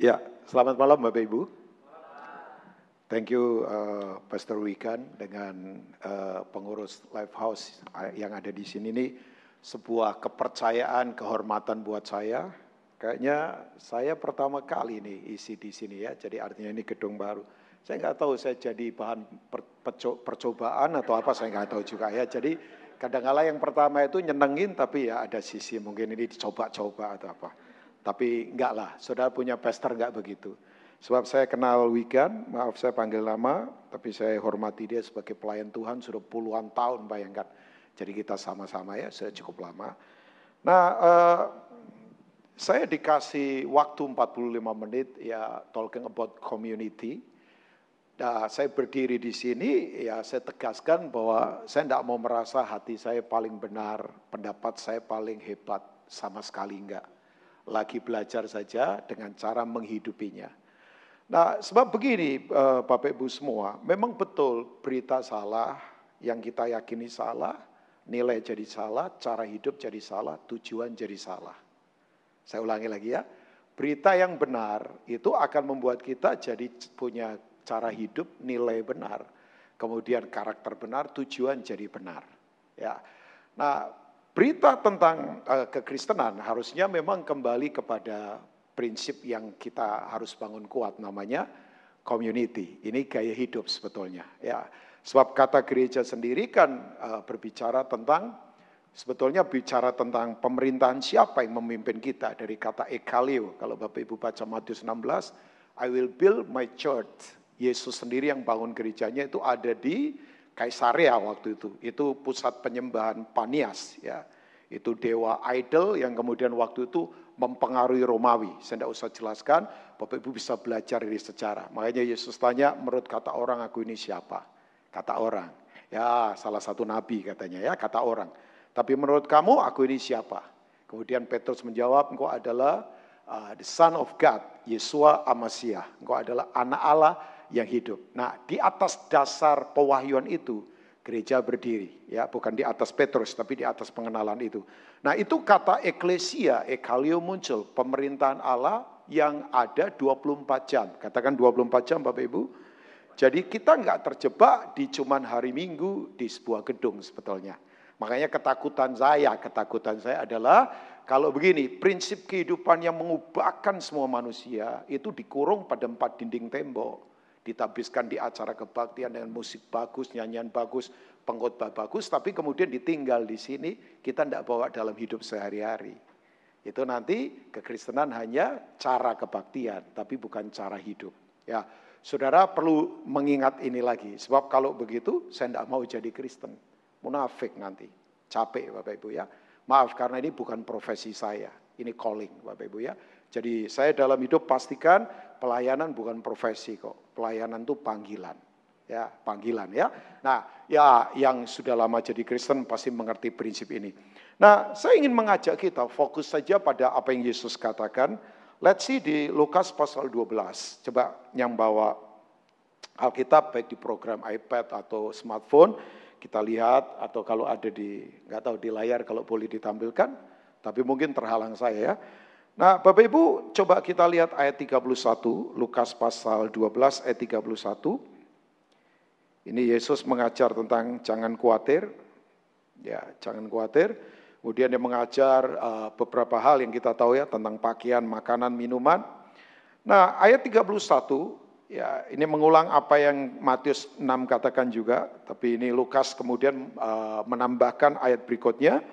Ya, selamat malam Bapak Ibu. Thank you uh, Pastor Wikan dengan uh, pengurus House yang ada di sini ini sebuah kepercayaan, kehormatan buat saya. Kayaknya saya pertama kali nih isi di sini ya, jadi artinya ini gedung baru. Saya nggak tahu saya jadi bahan per, percobaan atau apa, saya nggak tahu juga ya. Jadi kadang-kala yang pertama itu nyenengin, tapi ya ada sisi mungkin ini dicoba-coba atau apa. Tapi enggak lah, saudara punya pastor enggak begitu. Sebab saya kenal Wigan, maaf saya panggil nama, tapi saya hormati dia sebagai pelayan Tuhan sudah puluhan tahun bayangkan. Jadi kita sama-sama ya, sudah cukup lama. Nah, uh, saya dikasih waktu 45 menit ya talking about community. Nah, saya berdiri di sini, ya saya tegaskan bahwa saya tidak mau merasa hati saya paling benar, pendapat saya paling hebat, sama sekali enggak lagi belajar saja dengan cara menghidupinya. Nah, sebab begini eh, Bapak Ibu semua, memang betul berita salah, yang kita yakini salah, nilai jadi salah, cara hidup jadi salah, tujuan jadi salah. Saya ulangi lagi ya, berita yang benar itu akan membuat kita jadi punya cara hidup, nilai benar, kemudian karakter benar, tujuan jadi benar. Ya, nah Berita tentang uh, kekristenan harusnya memang kembali kepada prinsip yang kita harus bangun kuat namanya community. Ini gaya hidup sebetulnya ya. Sebab kata gereja sendiri kan uh, berbicara tentang sebetulnya bicara tentang pemerintahan siapa yang memimpin kita dari kata ekalio. Kalau Bapak Ibu baca Matius 16, I will build my church. Yesus sendiri yang bangun gerejanya itu ada di Kaisarea waktu itu. Itu pusat penyembahan Panias ya. Itu dewa idol yang kemudian waktu itu mempengaruhi Romawi. Saya tidak usah jelaskan, Bapak Ibu bisa belajar dari sejarah. Makanya Yesus tanya, menurut kata orang aku ini siapa? Kata orang. Ya salah satu nabi katanya ya, kata orang. Tapi menurut kamu aku ini siapa? Kemudian Petrus menjawab, engkau adalah uh, the son of God, Yesua Amasia. Engkau adalah anak Allah yang hidup. Nah, di atas dasar pewahyuan itu gereja berdiri, ya, bukan di atas Petrus tapi di atas pengenalan itu. Nah, itu kata eklesia, ekalio muncul, pemerintahan Allah yang ada 24 jam. Katakan 24 jam Bapak Ibu. Jadi kita nggak terjebak di cuman hari Minggu di sebuah gedung sebetulnya. Makanya ketakutan saya, ketakutan saya adalah kalau begini, prinsip kehidupan yang mengubahkan semua manusia itu dikurung pada empat dinding tembok ditabiskan di acara kebaktian dengan musik bagus, nyanyian bagus, pengkhotbah bagus, tapi kemudian ditinggal di sini, kita tidak bawa dalam hidup sehari-hari. Itu nanti kekristenan hanya cara kebaktian, tapi bukan cara hidup. Ya, saudara perlu mengingat ini lagi, sebab kalau begitu saya tidak mau jadi Kristen, munafik nanti, capek Bapak Ibu ya. Maaf karena ini bukan profesi saya, ini calling Bapak Ibu ya. Jadi saya dalam hidup pastikan pelayanan bukan profesi kok. Pelayanan itu panggilan. Ya, panggilan ya. Nah, ya yang sudah lama jadi Kristen pasti mengerti prinsip ini. Nah, saya ingin mengajak kita fokus saja pada apa yang Yesus katakan. Let's see di Lukas pasal 12. Coba yang bawa Alkitab baik di program iPad atau smartphone, kita lihat atau kalau ada di nggak tahu di layar kalau boleh ditampilkan, tapi mungkin terhalang saya ya. Nah, Bapak Ibu, coba kita lihat ayat 31, Lukas pasal 12 ayat 31. Ini Yesus mengajar tentang jangan khawatir. Ya, jangan khawatir. Kemudian dia mengajar uh, beberapa hal yang kita tahu ya tentang pakaian, makanan, minuman. Nah, ayat 31 ya ini mengulang apa yang Matius 6 katakan juga, tapi ini Lukas kemudian uh, menambahkan ayat berikutnya.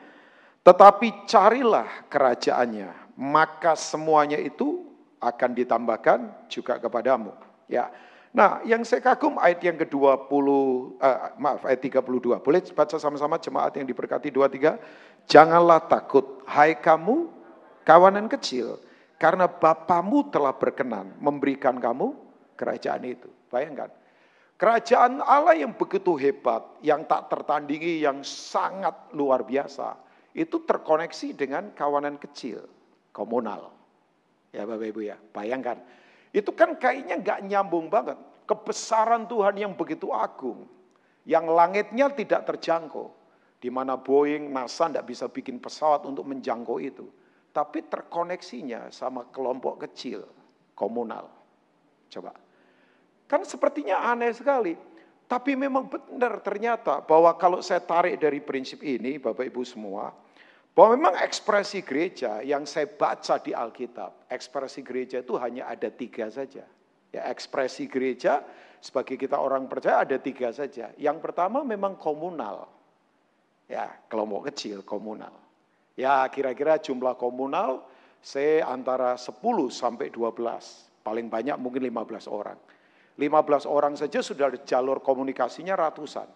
Tetapi carilah kerajaannya maka semuanya itu akan ditambahkan juga kepadamu. Ya. Nah, yang saya kagum ayat yang ke-20 uh, eh, maaf ayat 32. Boleh baca sama-sama jemaat yang diberkati 23. Janganlah takut hai kamu kawanan kecil karena Bapamu telah berkenan memberikan kamu kerajaan itu. Bayangkan. Kerajaan Allah yang begitu hebat, yang tak tertandingi, yang sangat luar biasa, itu terkoneksi dengan kawanan kecil komunal. Ya Bapak Ibu ya, bayangkan. Itu kan kayaknya nggak nyambung banget. Kebesaran Tuhan yang begitu agung. Yang langitnya tidak terjangkau. Di mana Boeing, NASA tidak bisa bikin pesawat untuk menjangkau itu. Tapi terkoneksinya sama kelompok kecil. komunal. Coba. Kan sepertinya aneh sekali. Tapi memang benar ternyata bahwa kalau saya tarik dari prinsip ini Bapak Ibu semua, bahwa memang ekspresi gereja yang saya baca di Alkitab, ekspresi gereja itu hanya ada tiga saja. Ya, ekspresi gereja sebagai kita orang percaya ada tiga saja. Yang pertama memang komunal. Ya, kelompok kecil komunal. Ya, kira-kira jumlah komunal saya antara 10 sampai 12. Paling banyak mungkin 15 orang. 15 orang saja sudah jalur komunikasinya ratusan.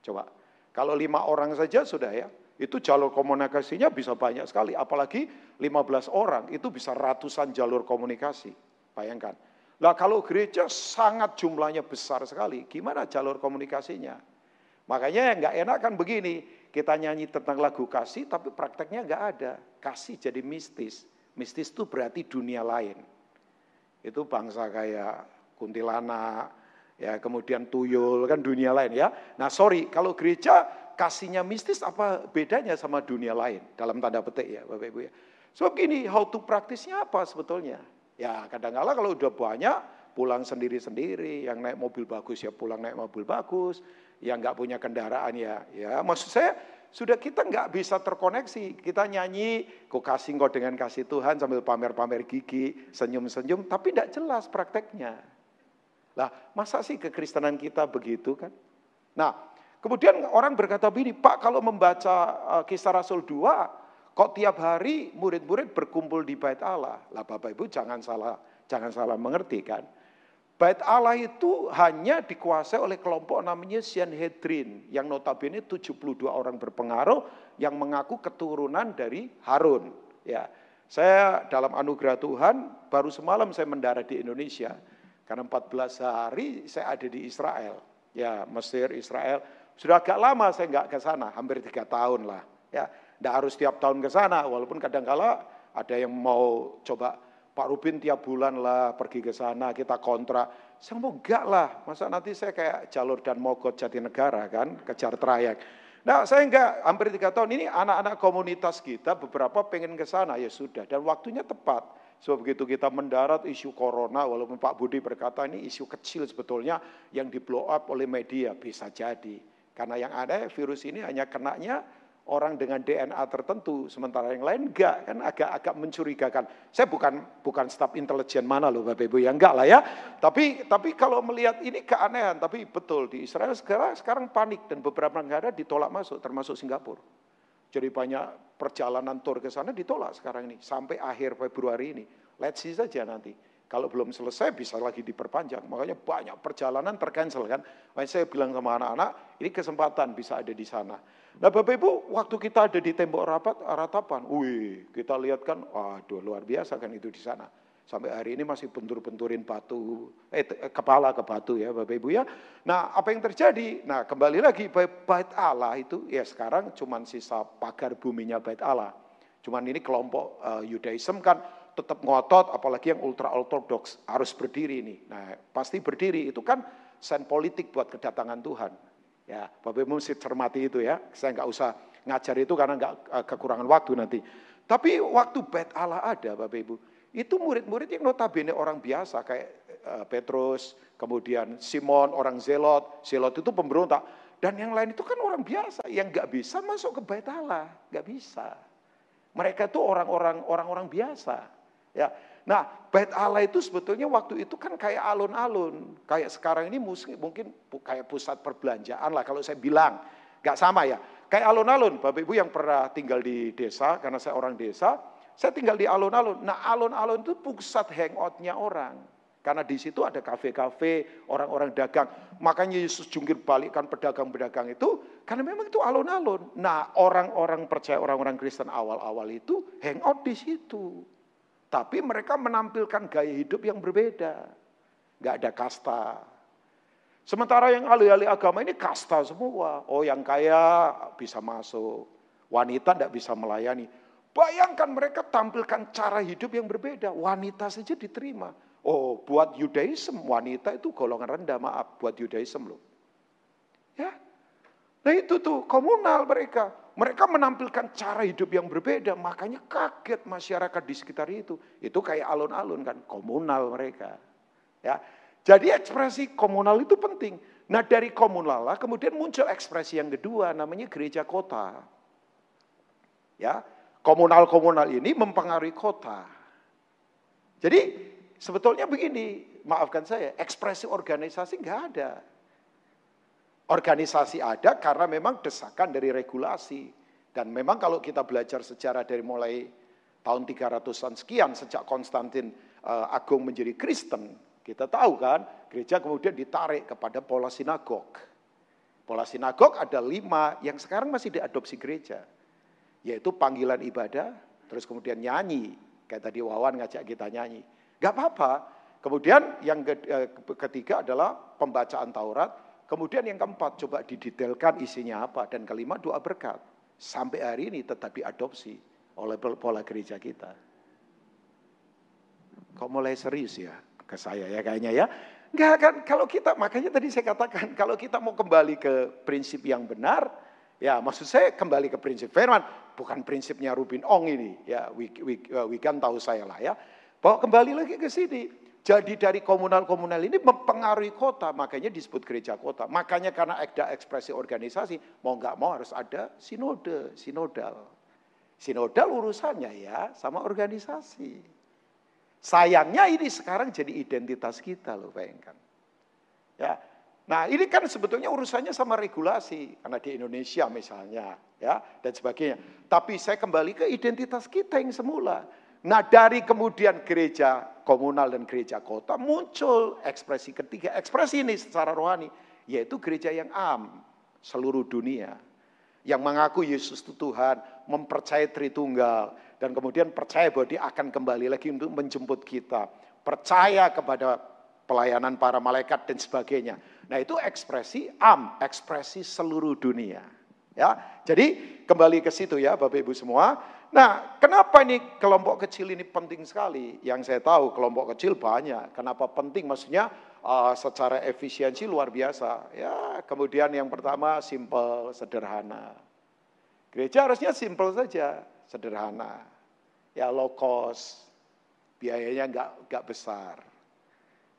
Coba, kalau lima orang saja sudah ya, itu jalur komunikasinya bisa banyak sekali. Apalagi 15 orang itu bisa ratusan jalur komunikasi. Bayangkan. Lah kalau gereja sangat jumlahnya besar sekali, gimana jalur komunikasinya? Makanya yang nggak enak kan begini, kita nyanyi tentang lagu kasih tapi prakteknya nggak ada. Kasih jadi mistis. Mistis itu berarti dunia lain. Itu bangsa kayak kuntilanak, ya kemudian tuyul kan dunia lain ya. Nah sorry kalau gereja kasihnya mistis apa bedanya sama dunia lain dalam tanda petik ya Bapak Ibu ya. Sebab gini how to praktisnya apa sebetulnya? Ya kadang-kala kalau udah banyak pulang sendiri-sendiri, yang naik mobil bagus ya pulang naik mobil bagus, yang nggak punya kendaraan ya, ya maksud saya sudah kita nggak bisa terkoneksi. Kita nyanyi, kok kasih kau dengan kasih Tuhan sambil pamer-pamer gigi, senyum-senyum, tapi tidak jelas prakteknya. Lah, masa sih kekristenan kita begitu kan? Nah, kemudian orang berkata begini, Pak kalau membaca uh, kisah Rasul 2, kok tiap hari murid-murid berkumpul di bait Allah? Lah Bapak Ibu jangan salah jangan salah mengerti kan. Bait Allah itu hanya dikuasai oleh kelompok namanya Sanhedrin yang notabene 72 orang berpengaruh yang mengaku keturunan dari Harun. Ya, saya dalam anugerah Tuhan baru semalam saya mendarat di Indonesia. Karena 14 hari saya ada di Israel. Ya, Mesir, Israel. Sudah agak lama saya nggak ke sana, hampir tiga tahun lah. Ya, nggak harus tiap tahun ke sana, walaupun kadang-kala ada yang mau coba Pak Rubin tiap bulan lah pergi ke sana, kita kontrak. Saya mau enggak lah, masa nanti saya kayak jalur dan mogot Jatinegara kan, kejar trayek. Nah saya enggak, hampir tiga tahun ini anak-anak komunitas kita beberapa pengen ke sana, ya sudah. Dan waktunya tepat. So begitu kita mendarat isu corona, walaupun Pak Budi berkata ini isu kecil sebetulnya yang di blow up oleh media, bisa jadi. Karena yang ada virus ini hanya kenanya orang dengan DNA tertentu, sementara yang lain enggak, kan agak-agak mencurigakan. Saya bukan bukan staf intelijen mana loh Bapak Ibu, ya enggak lah ya. Tapi tapi kalau melihat ini keanehan, tapi betul di Israel sekarang sekarang panik dan beberapa negara ditolak masuk, termasuk Singapura. Jadi banyak perjalanan tour ke sana ditolak sekarang ini sampai akhir Februari ini. Let's see saja nanti. Kalau belum selesai bisa lagi diperpanjang. Makanya banyak perjalanan tercancel kan. Makanya saya bilang sama anak-anak, ini kesempatan bisa ada di sana. Nah Bapak Ibu, waktu kita ada di tembok rapat, ratapan, wih kita lihat kan, waduh luar biasa kan itu di sana. Sampai hari ini masih bentur-benturin batu, eh kepala ke batu ya Bapak Ibu ya. Nah apa yang terjadi? Nah kembali lagi bait Allah itu ya sekarang cuma sisa pagar buminya bait Allah. Cuman ini kelompok uh, Yudaism kan tetap ngotot apalagi yang ultra ortodoks harus berdiri ini. Nah pasti berdiri itu kan sen politik buat kedatangan Tuhan. Ya Bapak Ibu mesti cermati itu ya. Saya nggak usah ngajar itu karena nggak uh, kekurangan waktu nanti. Tapi waktu bait Allah ada Bapak Ibu itu murid-murid yang notabene orang biasa kayak uh, Petrus, kemudian Simon orang Zelot, Zelot itu pemberontak dan yang lain itu kan orang biasa yang nggak bisa masuk ke bait Allah, nggak bisa. Mereka itu orang-orang orang-orang biasa. Ya. Nah, bait Allah itu sebetulnya waktu itu kan kayak alun-alun, kayak sekarang ini mungkin kayak pusat perbelanjaan lah kalau saya bilang. nggak sama ya. Kayak alun-alun, Bapak Ibu yang pernah tinggal di desa karena saya orang desa, saya tinggal di alun-alun. Nah alun-alun itu pusat hangoutnya orang. Karena di situ ada kafe-kafe, orang-orang dagang. Makanya Yesus jungkir balikkan pedagang-pedagang itu, karena memang itu alun-alun. Nah orang-orang percaya, orang-orang Kristen awal-awal itu hangout di situ. Tapi mereka menampilkan gaya hidup yang berbeda. Gak ada kasta. Sementara yang ahli-ahli agama ini kasta semua. Oh yang kaya bisa masuk. Wanita tidak bisa melayani. Bayangkan mereka tampilkan cara hidup yang berbeda. Wanita saja diterima. Oh, buat Yudaism wanita itu golongan rendah, maaf, buat Yudaism loh. Ya. Nah itu tuh komunal mereka. Mereka menampilkan cara hidup yang berbeda, makanya kaget masyarakat di sekitar itu. Itu kayak alun-alun kan, komunal mereka. Ya, jadi ekspresi komunal itu penting. Nah dari komunal lah kemudian muncul ekspresi yang kedua namanya gereja kota. Ya, komunal-komunal ini mempengaruhi kota. Jadi sebetulnya begini, maafkan saya, ekspresi organisasi nggak ada. Organisasi ada karena memang desakan dari regulasi. Dan memang kalau kita belajar sejarah dari mulai tahun 300-an sekian sejak Konstantin uh, Agung menjadi Kristen, kita tahu kan, gereja kemudian ditarik kepada pola sinagog. Pola sinagog ada lima yang sekarang masih diadopsi gereja. Yaitu panggilan ibadah, terus kemudian nyanyi. Kayak tadi Wawan ngajak kita nyanyi. Gak apa-apa. Kemudian yang eh, ketiga adalah pembacaan Taurat. Kemudian yang keempat coba didetailkan isinya apa. Dan kelima doa berkat. Sampai hari ini tetap diadopsi oleh pola gereja kita. Kok mulai serius ya? ke saya ya kayaknya ya. Enggak kan kalau kita makanya tadi saya katakan kalau kita mau kembali ke prinsip yang benar ya maksud saya kembali ke prinsip firman bukan prinsipnya Rubin Ong ini ya kan tahu saya lah ya. Bahwa kembali lagi ke sini. Jadi dari komunal-komunal ini mempengaruhi kota, makanya disebut gereja kota. Makanya karena ada ekspresi organisasi, mau nggak mau harus ada sinode, sinodal. Sinodal urusannya ya sama organisasi. Sayangnya ini sekarang jadi identitas kita loh bayangkan. Ya. Nah ini kan sebetulnya urusannya sama regulasi. Karena di Indonesia misalnya ya dan sebagainya. Tapi saya kembali ke identitas kita yang semula. Nah dari kemudian gereja komunal dan gereja kota muncul ekspresi ketiga. Ekspresi ini secara rohani yaitu gereja yang am seluruh dunia. Yang mengaku Yesus itu Tuhan, mempercayai Tritunggal, dan kemudian percaya bahwa dia akan kembali lagi untuk menjemput kita. Percaya kepada pelayanan para malaikat dan sebagainya. Nah itu ekspresi am, ekspresi seluruh dunia. Ya, jadi kembali ke situ ya Bapak Ibu semua. Nah, kenapa ini kelompok kecil ini penting sekali? Yang saya tahu kelompok kecil banyak. Kenapa penting? Maksudnya uh, secara efisiensi luar biasa. Ya, kemudian yang pertama simple, sederhana. Gereja harusnya simple saja, sederhana ya low cost, biayanya nggak nggak besar,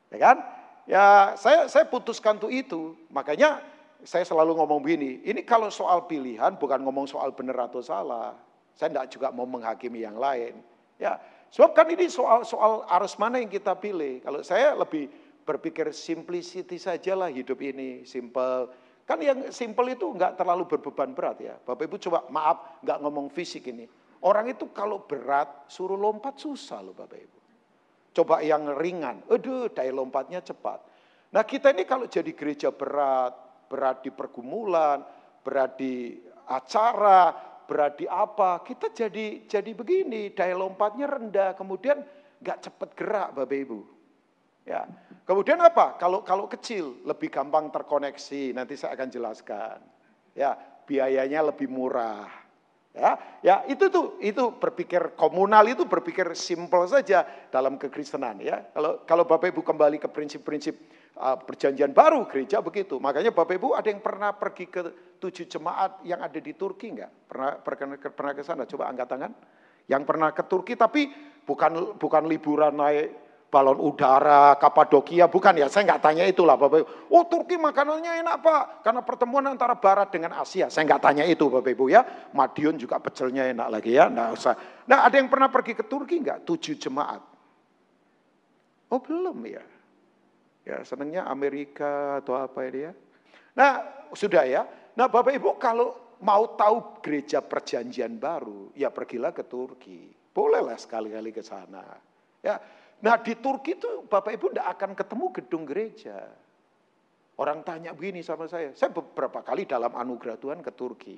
ya kan? Ya saya saya putuskan tuh itu, makanya saya selalu ngomong begini, ini kalau soal pilihan bukan ngomong soal benar atau salah, saya enggak juga mau menghakimi yang lain, ya sebab kan ini soal soal arus mana yang kita pilih. Kalau saya lebih berpikir simplicity sajalah hidup ini, simple. Kan yang simple itu enggak terlalu berbeban berat ya. Bapak Ibu coba maaf enggak ngomong fisik ini. Orang itu kalau berat suruh lompat susah loh Bapak Ibu. Coba yang ringan, aduh daya lompatnya cepat. Nah kita ini kalau jadi gereja berat, berat di pergumulan, berat di acara, berat di apa, kita jadi jadi begini, daya lompatnya rendah, kemudian nggak cepat gerak Bapak Ibu. Ya, kemudian apa? Kalau kalau kecil lebih gampang terkoneksi, nanti saya akan jelaskan. Ya, biayanya lebih murah. Ya, ya itu tuh itu berpikir komunal itu berpikir simpel saja dalam kekristenan ya. Kalau kalau Bapak Ibu kembali ke prinsip-prinsip perjanjian baru gereja begitu. Makanya Bapak Ibu ada yang pernah pergi ke tujuh jemaat yang ada di Turki enggak? Pernah pernah, pernah ke sana? Coba angkat tangan. Yang pernah ke Turki tapi bukan bukan liburan naik balon udara, Kapadokia, bukan ya, saya nggak tanya itulah Bapak Ibu. Oh Turki makanannya enak Pak, karena pertemuan antara Barat dengan Asia. Saya nggak tanya itu Bapak Ibu ya. Madiun juga pecelnya enak lagi ya, nggak usah. Nah ada yang pernah pergi ke Turki nggak? Tujuh jemaat. Oh belum ya. Ya senangnya Amerika atau apa ini ya. Nah sudah ya. Nah Bapak Ibu kalau mau tahu gereja perjanjian baru, ya pergilah ke Turki. Bolehlah sekali-kali ke sana. Ya, Nah di Turki itu Bapak Ibu tidak akan ketemu gedung gereja. Orang tanya begini sama saya, saya beberapa kali dalam anugerah Tuhan ke Turki.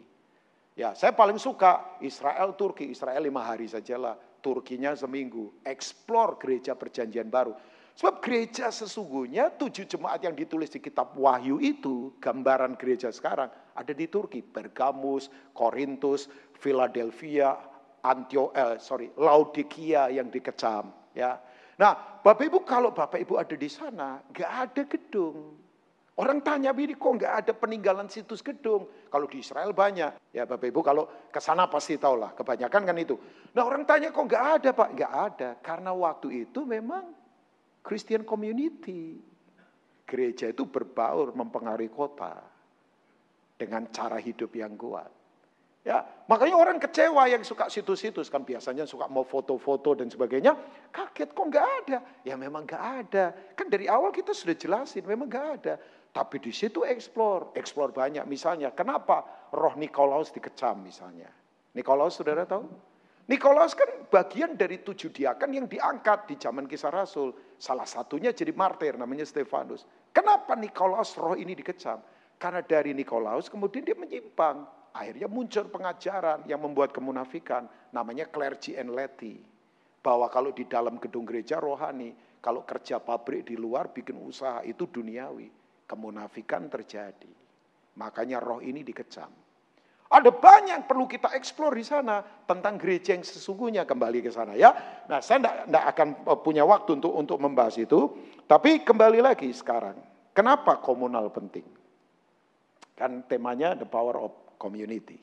Ya, saya paling suka Israel Turki, Israel lima hari sajalah, Turkinya seminggu. Explore gereja perjanjian baru. Sebab gereja sesungguhnya tujuh jemaat yang ditulis di kitab Wahyu itu, gambaran gereja sekarang ada di Turki. Bergamus, Korintus, Philadelphia, Antio, eh, sorry, Laodikia yang dikecam. Ya, Nah, Bapak Ibu kalau Bapak Ibu ada di sana, nggak ada gedung. Orang tanya, ini kok nggak ada peninggalan situs gedung? Kalau di Israel banyak. Ya Bapak Ibu kalau ke sana pasti tahu lah, kebanyakan kan itu. Nah orang tanya kok nggak ada Pak? Nggak ada, karena waktu itu memang Christian community. Gereja itu berbaur mempengaruhi kota dengan cara hidup yang kuat. Ya, makanya orang kecewa yang suka situs-situs kan biasanya suka mau foto-foto dan sebagainya. Kaget kok nggak ada? Ya memang nggak ada. Kan dari awal kita sudah jelasin memang nggak ada. Tapi di situ explore, explore banyak. Misalnya, kenapa roh Nikolaus dikecam misalnya? Nikolaus saudara tahu? Nikolaus kan bagian dari tujuh diakan yang diangkat di zaman kisah Rasul. Salah satunya jadi martir namanya Stefanus. Kenapa Nikolaus roh ini dikecam? Karena dari Nikolaus kemudian dia menyimpang. Akhirnya muncul pengajaran yang membuat kemunafikan, namanya clergy and laity. Bahwa kalau di dalam gedung gereja rohani, kalau kerja pabrik di luar bikin usaha itu duniawi. Kemunafikan terjadi. Makanya roh ini dikecam. Ada banyak yang perlu kita eksplor di sana tentang gereja yang sesungguhnya kembali ke sana ya. Nah, saya tidak akan eh, punya waktu untuk untuk membahas itu, tapi kembali lagi sekarang. Kenapa komunal penting? Kan temanya the power of community.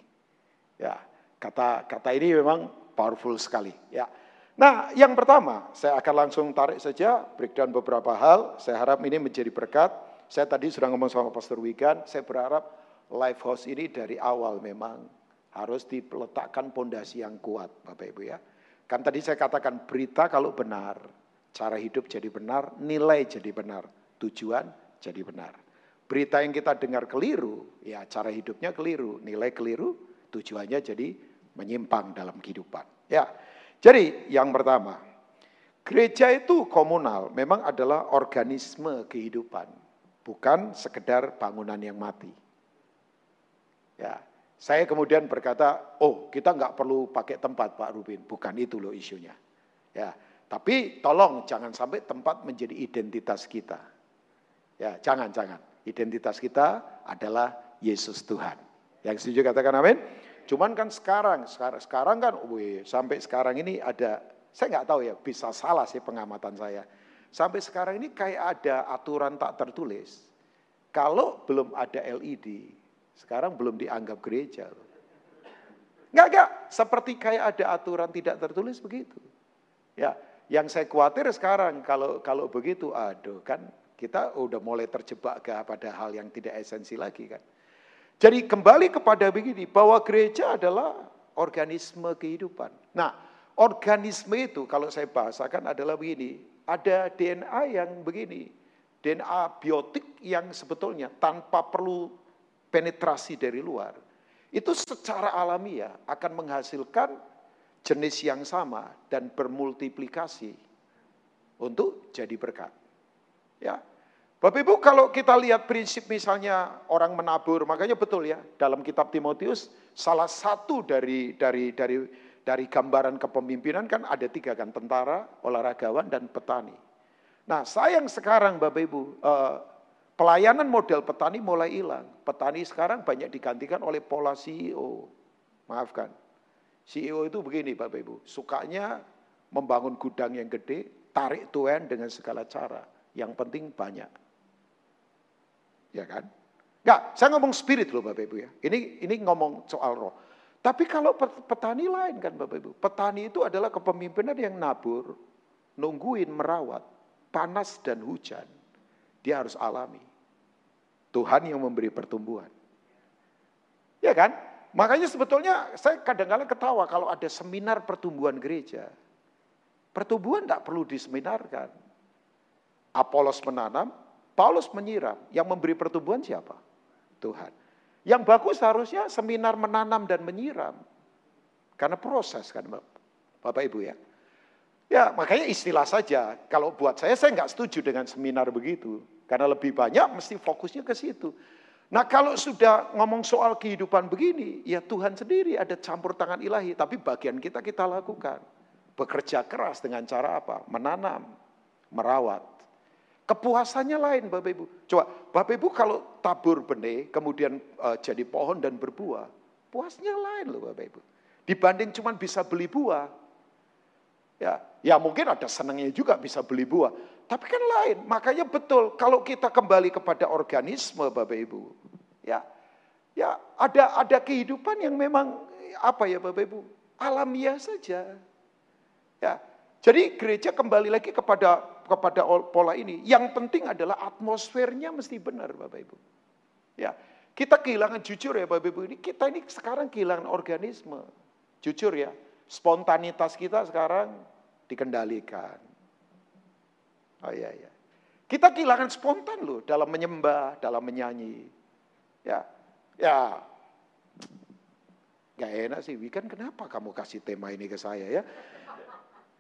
Ya, kata kata ini memang powerful sekali. Ya. Nah, yang pertama, saya akan langsung tarik saja breakdown beberapa hal. Saya harap ini menjadi berkat. Saya tadi sudah ngomong sama Pastor Wigan, saya berharap live house ini dari awal memang harus diletakkan pondasi yang kuat, Bapak Ibu ya. Kan tadi saya katakan berita kalau benar, cara hidup jadi benar, nilai jadi benar, tujuan jadi benar. Berita yang kita dengar keliru, ya cara hidupnya keliru, nilai keliru, tujuannya jadi menyimpang dalam kehidupan. Ya, jadi yang pertama, gereja itu komunal, memang adalah organisme kehidupan, bukan sekedar bangunan yang mati. Ya, saya kemudian berkata, oh kita nggak perlu pakai tempat Pak Rubin, bukan itu loh isunya. Ya, tapi tolong jangan sampai tempat menjadi identitas kita. Ya, jangan, jangan. Identitas kita adalah Yesus Tuhan. Yang setuju katakan amin. Cuman kan sekarang, sekarang, sekarang kan, wih, sampai sekarang ini ada, saya nggak tahu ya, bisa salah sih pengamatan saya. Sampai sekarang ini kayak ada aturan tak tertulis. Kalau belum ada LED, sekarang belum dianggap gereja. Enggak, enggak. Seperti kayak ada aturan tidak tertulis begitu. Ya, yang saya khawatir sekarang kalau kalau begitu, aduh kan kita udah mulai terjebak ke pada hal yang tidak esensi lagi kan. Jadi kembali kepada begini, bahwa gereja adalah organisme kehidupan. Nah, organisme itu kalau saya bahasakan adalah begini, ada DNA yang begini, DNA biotik yang sebetulnya tanpa perlu penetrasi dari luar, itu secara alamiah akan menghasilkan jenis yang sama dan bermultiplikasi untuk jadi berkat. Ya, Bapak Ibu kalau kita lihat prinsip misalnya orang menabur, makanya betul ya dalam kitab Timotius salah satu dari dari dari dari gambaran kepemimpinan kan ada tiga kan tentara, olahragawan dan petani. Nah sayang sekarang Bapak Ibu eh, pelayanan model petani mulai hilang. Petani sekarang banyak digantikan oleh pola CEO. Maafkan. CEO itu begini Bapak Ibu, sukanya membangun gudang yang gede, tarik tuan dengan segala cara. Yang penting banyak. Ya kan? Enggak, saya ngomong spirit loh Bapak Ibu ya. Ini ini ngomong soal roh. Tapi kalau petani lain kan Bapak Ibu. Petani itu adalah kepemimpinan yang nabur, nungguin, merawat, panas dan hujan. Dia harus alami. Tuhan yang memberi pertumbuhan. Ya kan? Makanya sebetulnya saya kadang-kadang ketawa kalau ada seminar pertumbuhan gereja. Pertumbuhan tidak perlu diseminarkan. Apolos menanam, Paulus menyiram, yang memberi pertumbuhan siapa? Tuhan. Yang bagus harusnya seminar menanam dan menyiram. Karena proses kan Bapak Ibu ya. Ya makanya istilah saja, kalau buat saya, saya nggak setuju dengan seminar begitu. Karena lebih banyak mesti fokusnya ke situ. Nah kalau sudah ngomong soal kehidupan begini, ya Tuhan sendiri ada campur tangan ilahi. Tapi bagian kita kita lakukan. Bekerja keras dengan cara apa? Menanam, merawat, Kepuasannya lain Bapak Ibu. Coba Bapak Ibu kalau tabur benih kemudian uh, jadi pohon dan berbuah. Puasnya lain loh Bapak Ibu. Dibanding cuma bisa beli buah. Ya, Ya mungkin ada senangnya juga bisa beli buah. Tapi kan lain. Makanya betul kalau kita kembali kepada organisme Bapak Ibu. Ya, ya ada ada kehidupan yang memang apa ya Bapak Ibu? Alamiah saja. Ya. Jadi gereja kembali lagi kepada kepada pola ini. Yang penting adalah atmosfernya mesti benar Bapak Ibu. Ya. Kita kehilangan jujur ya Bapak Ibu ini. Kita ini sekarang kehilangan organisme. Jujur ya. Spontanitas kita sekarang dikendalikan. Oh iya iya. Kita kehilangan spontan loh dalam menyembah, dalam menyanyi. Ya, ya. Gak enak sih, Wikan kenapa kamu kasih tema ini ke saya ya?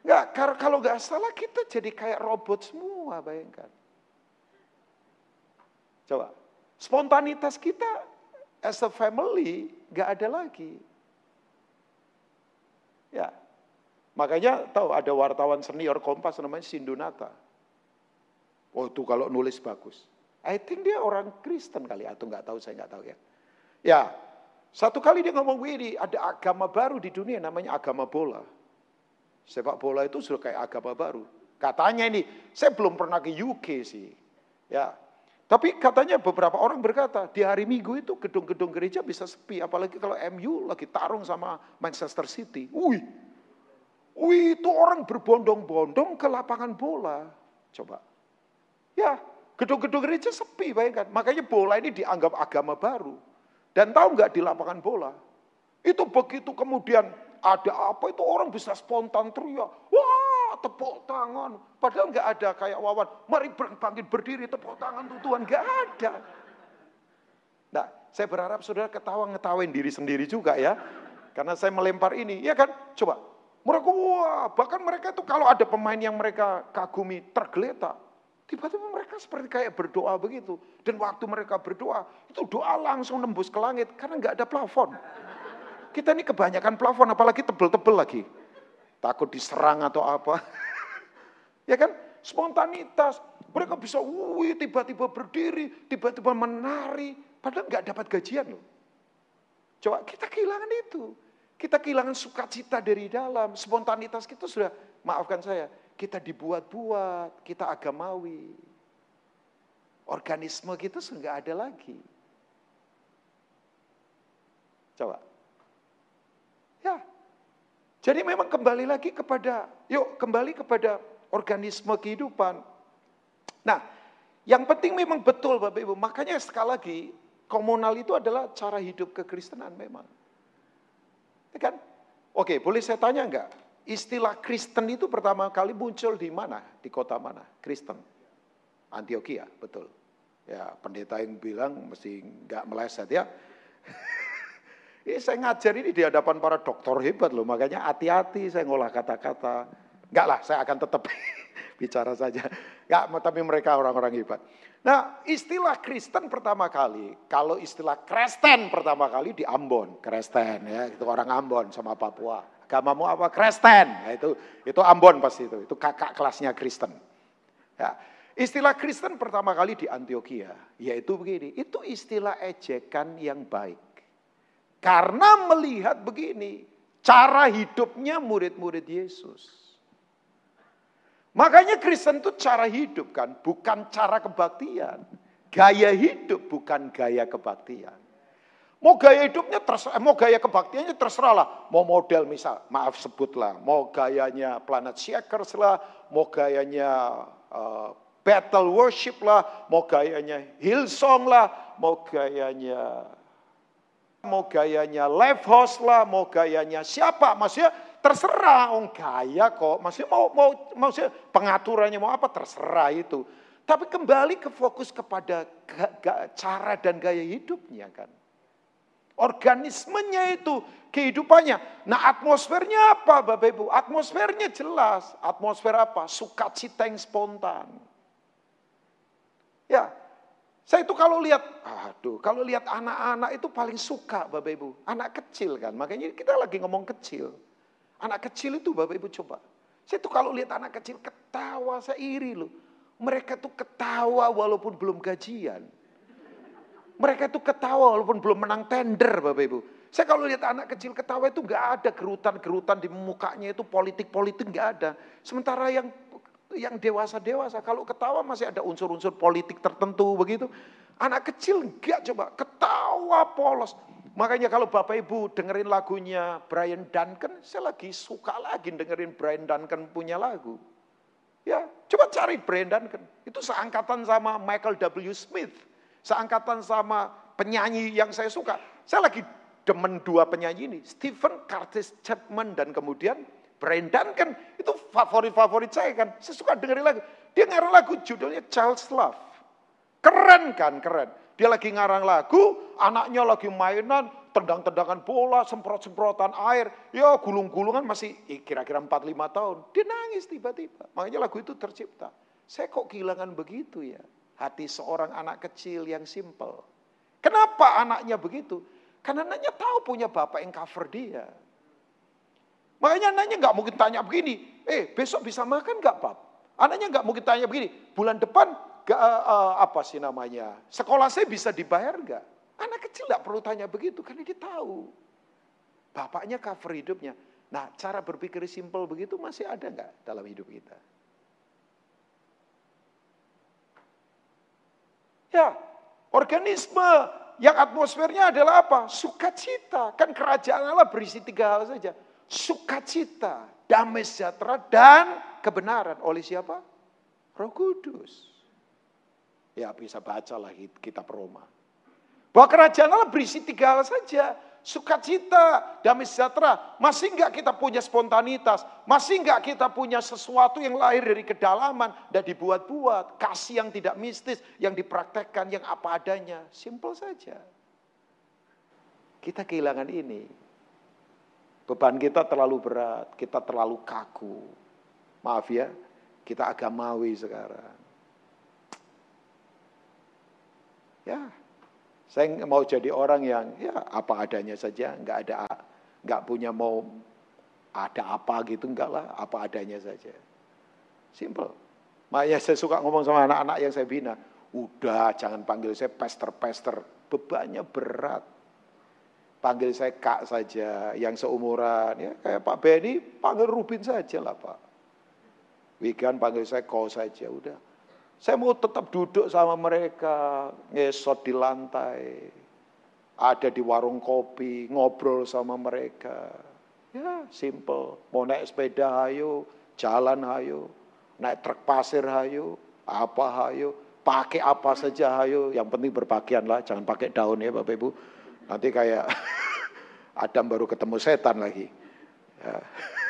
Gak, kalau gak salah kita jadi kayak robot semua, bayangkan. Coba, spontanitas kita as a family gak ada lagi. Ya, Makanya tahu ada wartawan senior Kompas namanya Sindunata. Oh itu kalau nulis bagus. I think dia orang Kristen kali atau nggak tahu saya nggak tahu ya. Ya satu kali dia ngomong begini ada agama baru di dunia namanya agama bola. Sepak bola itu sudah kayak agama baru. Katanya ini saya belum pernah ke UK sih. Ya tapi katanya beberapa orang berkata, di hari Minggu itu gedung-gedung gereja bisa sepi. Apalagi kalau MU lagi tarung sama Manchester City. Wih, Wih, itu orang berbondong-bondong ke lapangan bola. Coba. Ya, gedung-gedung gereja sepi, bayangkan. Makanya bola ini dianggap agama baru. Dan tahu nggak di lapangan bola? Itu begitu kemudian ada apa itu orang bisa spontan teriak. Wah, tepuk tangan. Padahal nggak ada kayak wawan. Mari bangkit berdiri, tepuk tangan tuh Tuhan. Nggak ada. Nah, saya berharap saudara ketawa ngetawain diri sendiri juga ya. Karena saya melempar ini. Ya kan? Coba, mereka wah, bahkan mereka itu kalau ada pemain yang mereka kagumi tergeletak, tiba-tiba mereka seperti kayak berdoa begitu. Dan waktu mereka berdoa, itu doa langsung nembus ke langit karena nggak ada plafon. Kita ini kebanyakan plafon, apalagi tebel-tebel lagi. Takut diserang atau apa. ya kan? Spontanitas. Mereka bisa, wih, tiba-tiba berdiri, tiba-tiba menari. Padahal nggak dapat gajian loh. Coba kita kehilangan itu. Kita kehilangan sukacita dari dalam, spontanitas kita sudah, maafkan saya, kita dibuat-buat, kita agamawi. Organisme kita sudah nggak ada lagi. Coba. Ya. Jadi memang kembali lagi kepada, yuk kembali kepada organisme kehidupan. Nah, yang penting memang betul Bapak Ibu. Makanya sekali lagi, komunal itu adalah cara hidup kekristenan memang. Ya kan? Oke, boleh saya tanya enggak? Istilah Kristen itu pertama kali muncul di mana? Di kota mana? Kristen. Antioquia, betul. Ya, pendeta yang bilang mesti enggak meleset ya. ini saya ngajar ini di hadapan para dokter hebat loh, makanya hati-hati saya ngolah kata-kata. Enggak lah, saya akan tetap bicara saja. Enggak, tapi mereka orang-orang hebat. Nah, istilah Kristen pertama kali, kalau istilah Kristen pertama kali di Ambon, Kristen ya, itu orang Ambon sama Papua. Agamamu apa? Kristen. Ya, itu itu Ambon pasti itu. Itu kakak kelasnya Kristen. Ya. Istilah Kristen pertama kali di Antioquia, yaitu begini, itu istilah ejekan yang baik. Karena melihat begini, cara hidupnya murid-murid Yesus. Makanya Kristen itu cara hidup kan, bukan cara kebaktian. Gaya hidup bukan gaya kebaktian. Mau gaya hidupnya terserah, mau gaya kebaktiannya terserah lah. Mau model misal, maaf sebutlah. Mau gayanya Planet Shakers lah, mau gayanya uh, Battle Worship lah, mau gayanya Hillsong lah, mau gayanya mau gayanya Live House lah, mau gayanya siapa. Maksudnya Terserah, oh kaya kok. Maksudnya mau, mau, maksudnya pengaturannya mau apa terserah itu. Tapi kembali ke fokus kepada cara dan gaya hidupnya kan. Organismenya itu, kehidupannya. Nah atmosfernya apa Bapak Ibu? Atmosfernya jelas. Atmosfer apa? Sukacita yang spontan. Ya, saya itu kalau lihat, aduh, kalau lihat anak-anak itu paling suka Bapak Ibu. Anak kecil kan, makanya kita lagi ngomong kecil. Anak kecil itu Bapak Ibu coba. Saya tuh kalau lihat anak kecil ketawa, saya iri loh. Mereka tuh ketawa walaupun belum gajian. Mereka tuh ketawa walaupun belum menang tender Bapak Ibu. Saya kalau lihat anak kecil ketawa itu nggak ada gerutan-gerutan di mukanya itu politik-politik nggak ada. Sementara yang yang dewasa-dewasa kalau ketawa masih ada unsur-unsur politik tertentu begitu. Anak kecil enggak coba ketawa polos. Makanya kalau Bapak Ibu dengerin lagunya Brian Duncan, saya lagi suka lagi dengerin Brian Duncan punya lagu. Ya, coba cari Brian Duncan. Itu seangkatan sama Michael W. Smith. Seangkatan sama penyanyi yang saya suka. Saya lagi demen dua penyanyi ini, Stephen Curtis Chapman dan kemudian Brendan kan itu favorit-favorit saya kan. Saya suka dengerin lagu. Dia ngarang lagu judulnya Child's Love. Keren kan, keren. Dia lagi ngarang lagu, anaknya lagi mainan, tendang-tendangan bola, semprot-semprotan air. Ya gulung-gulungan masih kira-kira 4-5 tahun. Dia nangis tiba-tiba. Makanya lagu itu tercipta. Saya kok kehilangan begitu ya. Hati seorang anak kecil yang simple. Kenapa anaknya begitu? Karena anaknya tahu punya bapak yang cover dia. Makanya anaknya nggak mungkin tanya begini, eh besok bisa makan nggak pap? Anaknya nggak mungkin tanya begini, bulan depan gak, uh, eh, uh, apa sih namanya, sekolah saya bisa dibayar nggak? Anak kecil nggak perlu tanya begitu karena dia tahu. Bapaknya cover hidupnya. Nah cara berpikir simpel begitu masih ada nggak dalam hidup kita? Ya, organisme yang atmosfernya adalah apa? Sukacita. Kan kerajaan Allah berisi tiga hal saja. Sukacita, damai sejahtera, dan kebenaran. Oleh siapa? Roh Kudus. Ya bisa baca lah kitab Roma. Bahwa kerajaan Allah berisi tiga hal saja sukacita, damai sejahtera. Masih enggak kita punya spontanitas? Masih enggak kita punya sesuatu yang lahir dari kedalaman dan dibuat-buat? Kasih yang tidak mistis, yang dipraktekkan, yang apa adanya. Simple saja. Kita kehilangan ini. Beban kita terlalu berat, kita terlalu kaku. Maaf ya, kita agamawi sekarang. Ya, saya mau jadi orang yang ya apa adanya saja, nggak ada nggak punya mau ada apa gitu enggak lah, apa adanya saja. Simple. Makanya saya suka ngomong sama anak-anak yang saya bina, udah jangan panggil saya pester-pester, bebannya berat. Panggil saya kak saja, yang seumuran, ya kayak Pak Benny, panggil Rubin saja lah Pak. Wigan panggil saya kau saja, udah. Saya mau tetap duduk sama mereka, ngesot di lantai, ada di warung kopi, ngobrol sama mereka. Ya, simple. Mau naik sepeda hayo, jalan hayo, naik truk pasir hayo, apa hayo, pakai apa saja hayo, yang penting berpakaian lah, jangan pakai daun ya Bapak Ibu. Nanti kayak Adam baru ketemu setan lagi. Ya.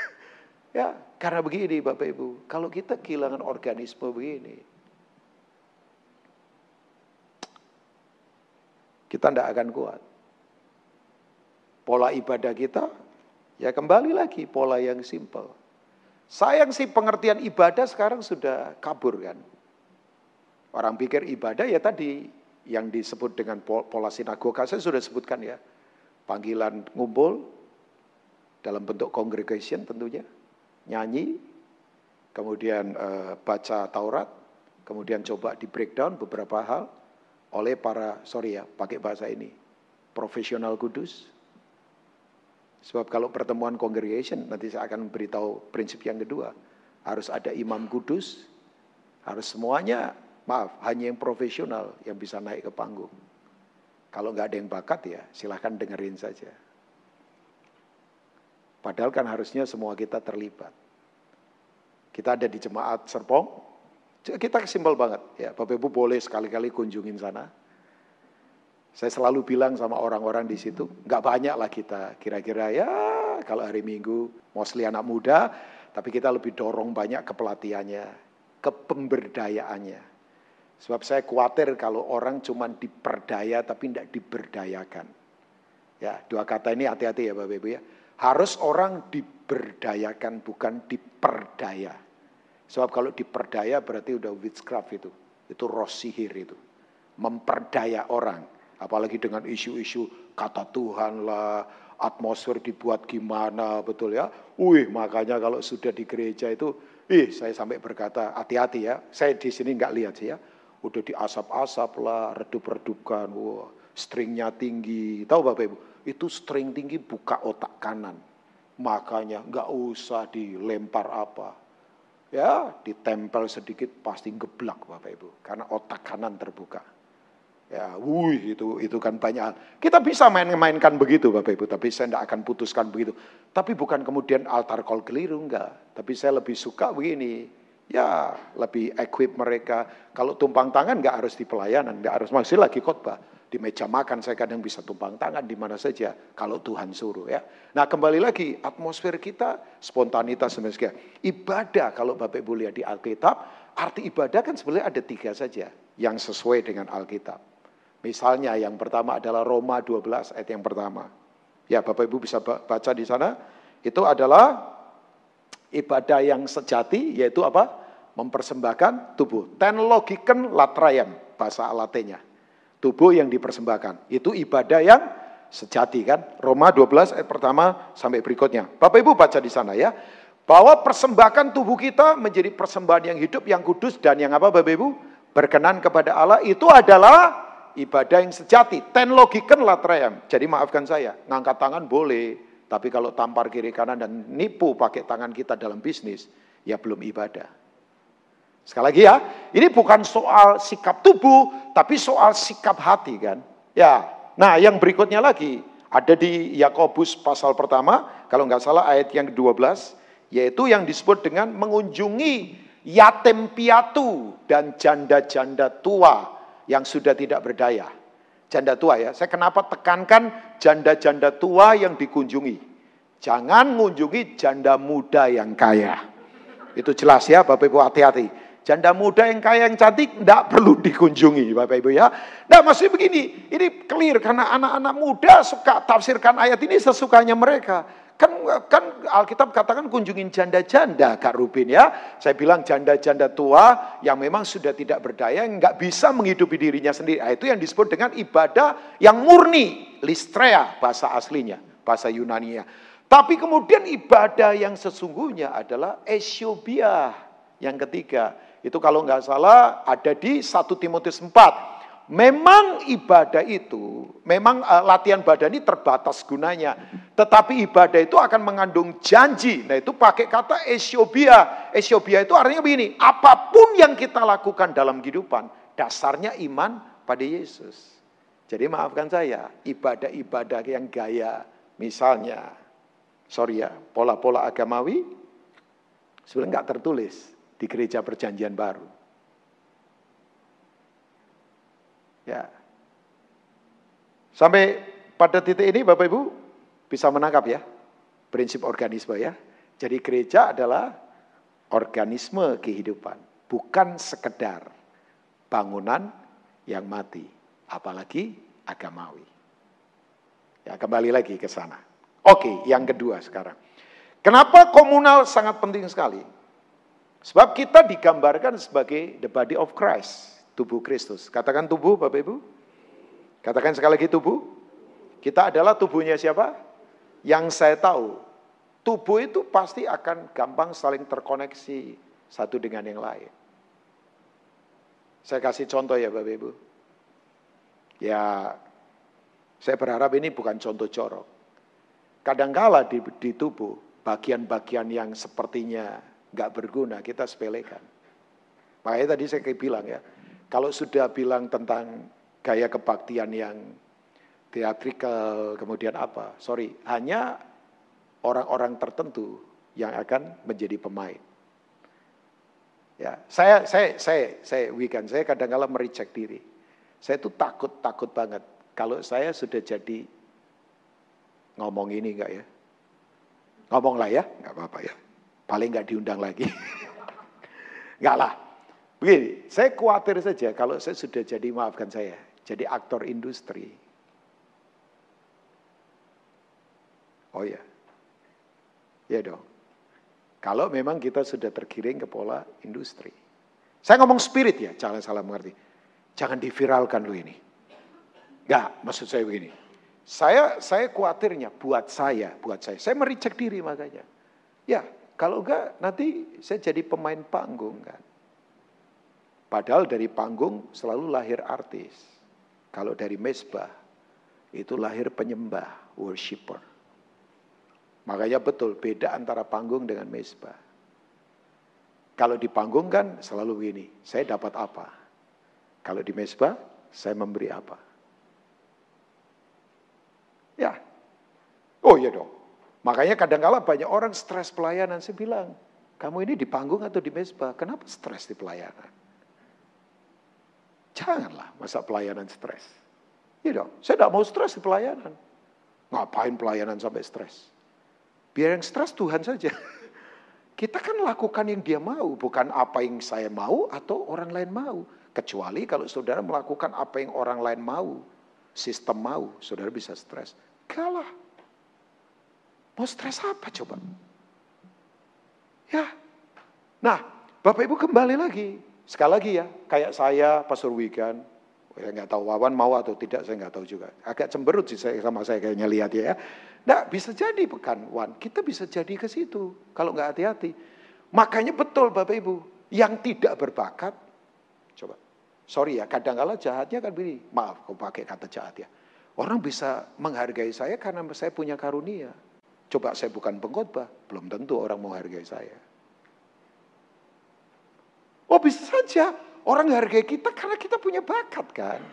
ya, karena begini Bapak Ibu, kalau kita kehilangan organisme begini, kita tidak akan kuat. Pola ibadah kita, ya kembali lagi pola yang simple. Sayang sih pengertian ibadah sekarang sudah kabur kan. Orang pikir ibadah ya tadi yang disebut dengan pola sinagoga, saya sudah sebutkan ya. Panggilan ngumpul dalam bentuk congregation tentunya, nyanyi, kemudian uh, baca Taurat, kemudian coba di breakdown beberapa hal, oleh para, sorry ya, pakai bahasa ini, profesional kudus. Sebab kalau pertemuan congregation, nanti saya akan beritahu prinsip yang kedua. Harus ada imam kudus, harus semuanya, maaf, hanya yang profesional yang bisa naik ke panggung. Kalau nggak ada yang bakat ya, silahkan dengerin saja. Padahal kan harusnya semua kita terlibat. Kita ada di jemaat Serpong, kita simpel banget ya, Bapak Ibu boleh sekali-kali kunjungin sana. Saya selalu bilang sama orang-orang di situ, nggak banyak lah kita. Kira-kira ya kalau hari Minggu mostly anak muda, tapi kita lebih dorong banyak ke pelatihannya, ke pemberdayaannya. Sebab saya khawatir kalau orang cuma diperdaya tapi tidak diberdayakan. Ya, dua kata ini hati-hati ya Bapak Ibu ya. Harus orang diberdayakan bukan diperdaya. Sebab kalau diperdaya berarti udah witchcraft itu. Itu roh sihir itu. Memperdaya orang. Apalagi dengan isu-isu kata Tuhan lah, atmosfer dibuat gimana, betul ya. Wih, makanya kalau sudah di gereja itu, ih saya sampai berkata, hati-hati ya. Saya di sini nggak lihat sih ya. Udah diasap-asap lah, redup-redupkan, wah, stringnya tinggi. Tahu Bapak Ibu? itu string tinggi buka otak kanan. Makanya nggak usah dilempar apa. Ya, ditempel sedikit pasti geblak Bapak Ibu. Karena otak kanan terbuka. Ya, wuih itu itu kan banyak hal. Kita bisa main-mainkan begitu Bapak Ibu, tapi saya tidak akan putuskan begitu. Tapi bukan kemudian altar call keliru enggak. Tapi saya lebih suka begini. Ya, lebih equip mereka. Kalau tumpang tangan enggak harus di pelayanan, enggak harus masih lagi khotbah. Di meja makan saya kadang bisa tumpang tangan di mana saja kalau Tuhan suruh ya. Nah, kembali lagi atmosfer kita spontanitas sebenarnya. Ibadah kalau Bapak Ibu lihat di Alkitab, arti ibadah kan sebenarnya ada tiga saja yang sesuai dengan Alkitab. Misalnya yang pertama adalah Roma 12 ayat yang pertama. Ya Bapak Ibu bisa baca di sana. Itu adalah ibadah yang sejati yaitu apa? Mempersembahkan tubuh. Ten logiken latrayam bahasa Latinnya. Tubuh yang dipersembahkan. Itu ibadah yang sejati kan. Roma 12 ayat pertama sampai berikutnya. Bapak Ibu baca di sana ya. Bahwa persembahkan tubuh kita menjadi persembahan yang hidup, yang kudus, dan yang apa Bapak Ibu? Berkenan kepada Allah itu adalah ibadah yang sejati. Ten logiken latrayam. Jadi maafkan saya, ngangkat tangan boleh. Tapi kalau tampar kiri kanan dan nipu pakai tangan kita dalam bisnis, ya belum ibadah. Sekali lagi ya, ini bukan soal sikap tubuh, tapi soal sikap hati kan. Ya, nah yang berikutnya lagi, ada di Yakobus pasal pertama, kalau nggak salah ayat yang ke-12, yaitu yang disebut dengan mengunjungi yatim piatu dan janda-janda tua yang sudah tidak berdaya. Janda tua ya. Saya kenapa tekankan janda-janda tua yang dikunjungi. Jangan mengunjungi janda muda yang kaya. Itu jelas ya Bapak Ibu hati-hati. Janda muda yang kaya yang cantik tidak perlu dikunjungi Bapak Ibu ya. Nah maksudnya begini, ini clear karena anak-anak muda suka tafsirkan ayat ini sesukanya mereka. Kan kan Alkitab katakan kunjungin janda-janda Kak Rubin ya. Saya bilang janda-janda tua yang memang sudah tidak berdaya, nggak bisa menghidupi dirinya sendiri. Nah, itu yang disebut dengan ibadah yang murni, listrea bahasa aslinya, bahasa Yunania. Tapi kemudian ibadah yang sesungguhnya adalah esiobia yang ketiga. Itu kalau nggak salah ada di 1 Timotius 4 Memang ibadah itu, memang uh, latihan badani terbatas gunanya. Tetapi ibadah itu akan mengandung janji. Nah itu pakai kata esiobia. Esiobia itu artinya begini, apa pun yang kita lakukan dalam kehidupan, dasarnya iman pada Yesus. Jadi maafkan saya, ibadah-ibadah yang gaya, misalnya, sorry ya, pola-pola agamawi, sebenarnya nggak tertulis di gereja perjanjian baru. Ya. Sampai pada titik ini Bapak Ibu bisa menangkap ya prinsip organisme ya. Jadi gereja adalah organisme kehidupan, bukan sekedar bangunan yang mati, apalagi agamawi. Ya, kembali lagi ke sana. Oke, yang kedua sekarang. Kenapa komunal sangat penting sekali? Sebab kita digambarkan sebagai the body of Christ tubuh Kristus. Katakan tubuh Bapak Ibu. Katakan sekali lagi tubuh. Kita adalah tubuhnya siapa? Yang saya tahu. Tubuh itu pasti akan gampang saling terkoneksi satu dengan yang lain. Saya kasih contoh ya Bapak Ibu. Ya, saya berharap ini bukan contoh corok. Kadangkala di, di tubuh, bagian-bagian yang sepertinya nggak berguna, kita sepelekan. Makanya tadi saya bilang ya, kalau sudah bilang tentang gaya kebaktian yang teatrikal, kemudian apa? Sorry, hanya orang-orang tertentu yang akan menjadi pemain. Ya, saya saya saya saya weekend saya kadang-kala mericek diri. Saya itu takut takut banget kalau saya sudah jadi ngomong ini enggak ya? Ngomong lah ya, enggak apa-apa ya. Paling enggak diundang lagi. enggak lah. Begini, saya khawatir saja kalau saya sudah jadi, maafkan saya, jadi aktor industri. Oh ya, ya dong. Kalau memang kita sudah tergiring ke pola industri. Saya ngomong spirit ya, jangan salah mengerti. Jangan diviralkan lu ini. Enggak, maksud saya begini. Saya saya khawatirnya buat saya, buat saya. Saya mericek diri makanya. Ya, kalau enggak nanti saya jadi pemain panggung kan. Padahal dari panggung selalu lahir artis. Kalau dari mesbah, itu lahir penyembah, worshipper. Makanya betul beda antara panggung dengan mesbah. Kalau di panggung kan selalu gini, saya dapat apa? Kalau di mesbah, saya memberi apa? Ya. Oh iya dong. Makanya kadang-kala banyak orang stres pelayanan. Saya bilang, kamu ini di panggung atau di mesbah? Kenapa stres di pelayanan? Janganlah masa pelayanan stres. Iya dong, saya tidak mau stres di pelayanan. Ngapain pelayanan sampai stres? Biar yang stres Tuhan saja. Kita kan lakukan yang dia mau, bukan apa yang saya mau atau orang lain mau. Kecuali kalau saudara melakukan apa yang orang lain mau, sistem mau, saudara bisa stres. Kalah. Mau stres apa coba? Ya. Nah, Bapak Ibu kembali lagi. Sekali lagi ya, kayak saya, Pastor Wigan, saya nggak tahu Wawan mau atau tidak, saya nggak tahu juga. Agak cemberut sih saya, sama saya kayaknya lihat ya. Nah, bisa jadi bukan Wan, kita bisa jadi ke situ kalau nggak hati-hati. Makanya betul Bapak Ibu, yang tidak berbakat, coba, sorry ya, kadang-kala jahatnya kan begini, maaf kau pakai kata jahat ya. Orang bisa menghargai saya karena saya punya karunia. Coba saya bukan pengkhotbah, belum tentu orang mau hargai saya. Oh bisa saja orang hargai kita karena kita punya bakat kan.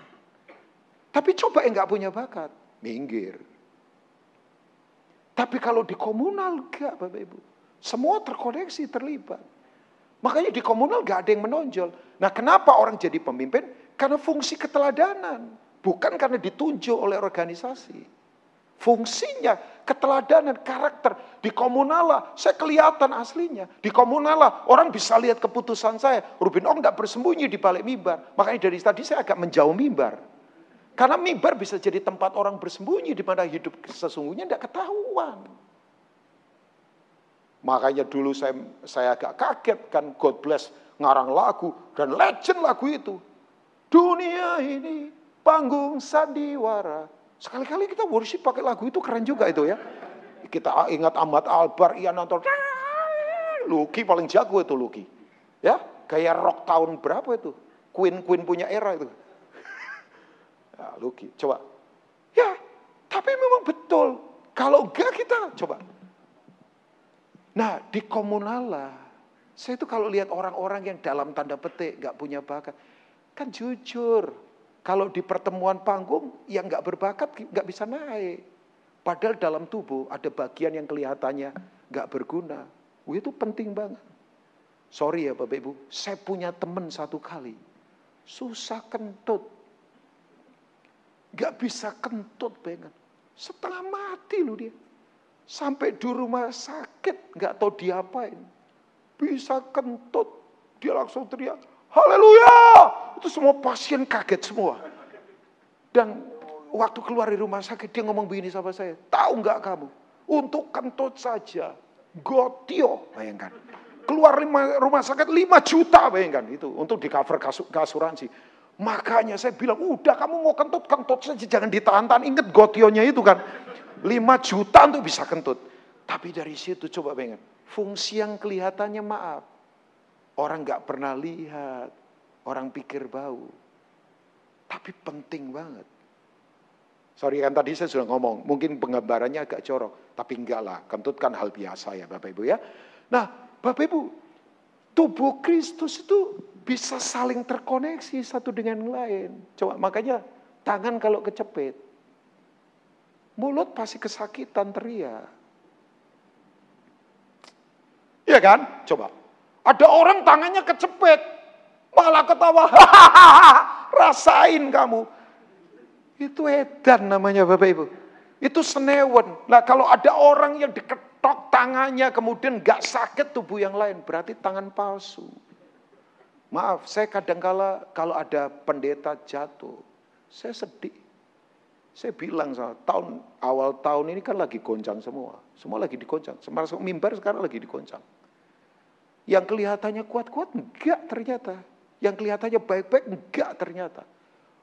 Tapi coba yang nggak punya bakat, minggir. Tapi kalau di komunal enggak Bapak Ibu. Semua terkoneksi, terlibat. Makanya di komunal gak ada yang menonjol. Nah kenapa orang jadi pemimpin? Karena fungsi keteladanan. Bukan karena ditunjuk oleh organisasi. Fungsinya, keteladanan, karakter. Di komunala, saya kelihatan aslinya. Di komunala, orang bisa lihat keputusan saya. Rubin Ong gak bersembunyi di balik mimbar. Makanya dari tadi saya agak menjauh mimbar. Karena mimbar bisa jadi tempat orang bersembunyi di mana hidup sesungguhnya tidak ketahuan. Makanya dulu saya saya agak kaget kan God bless ngarang lagu dan legend lagu itu. Dunia ini panggung sandiwara. Sekali-kali kita worship pakai lagu itu keren juga itu ya. Kita ingat Ahmad Albar, Ian nonton. Lucky paling jago itu Lucky. Ya, kayak rock tahun berapa itu? Queen Queen punya era itu. ya, Lucky, coba. Ya, tapi memang betul. Kalau enggak kita coba Nah di komunala, saya itu kalau lihat orang-orang yang dalam tanda petik gak punya bakat, kan jujur. Kalau di pertemuan panggung yang gak berbakat gak bisa naik. Padahal dalam tubuh ada bagian yang kelihatannya gak berguna. Wah, itu penting banget. Sorry ya Bapak Ibu, saya punya teman satu kali. Susah kentut. Gak bisa kentut banget. Setengah mati loh dia. Sampai di rumah sakit, nggak tahu diapain. Bisa kentut, dia langsung teriak, haleluya. Itu semua pasien kaget semua. Dan waktu keluar dari rumah sakit, dia ngomong begini sama saya, tahu nggak kamu, untuk kentut saja, gotio, bayangkan. Keluar lima, rumah sakit 5 juta, bayangkan itu, untuk di cover asuransi. Makanya saya bilang, udah kamu mau kentut, kentut saja, jangan ditahan-tahan. Ingat gotionya itu kan. 5 juta untuk bisa kentut. Tapi dari situ coba bayangkan. Fungsi yang kelihatannya maaf. Orang gak pernah lihat. Orang pikir bau. Tapi penting banget. Sorry kan tadi saya sudah ngomong. Mungkin penggambarannya agak corok. Tapi enggak lah. Kentut kan hal biasa ya Bapak Ibu ya. Nah Bapak Ibu. Tubuh Kristus itu bisa saling terkoneksi satu dengan lain. Coba makanya tangan kalau kecepit Mulut pasti kesakitan teriak. Iya kan? Coba. Ada orang tangannya kecepet. Malah ketawa. Rasain kamu. Itu edan namanya Bapak Ibu. Itu senewen. Nah kalau ada orang yang diketok tangannya kemudian gak sakit tubuh yang lain. Berarti tangan palsu. Maaf, saya kadangkala kalau ada pendeta jatuh. Saya sedih. Saya bilang sama tahun awal tahun ini kan lagi goncang semua. Semua lagi digoncang. Masuk mimbar sekarang lagi digoncang. Yang kelihatannya kuat-kuat enggak ternyata. Yang kelihatannya baik-baik enggak ternyata.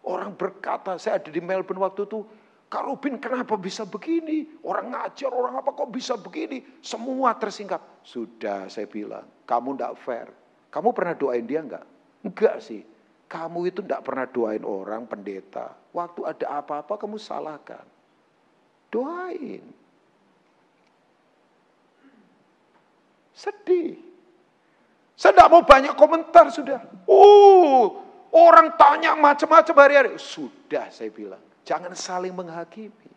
Orang berkata, saya ada di Melbourne waktu itu, Kak Rubin kenapa bisa begini? Orang ngajar, orang apa kok bisa begini? Semua tersingkap. Sudah saya bilang, kamu enggak fair. Kamu pernah doain dia enggak? Enggak sih. Kamu itu tidak pernah doain orang, pendeta. Waktu ada apa-apa kamu salahkan. Doain. Sedih. Saya tidak mau banyak komentar sudah. Oh, orang tanya macam-macam hari-hari. Sudah saya bilang, jangan saling menghakimi.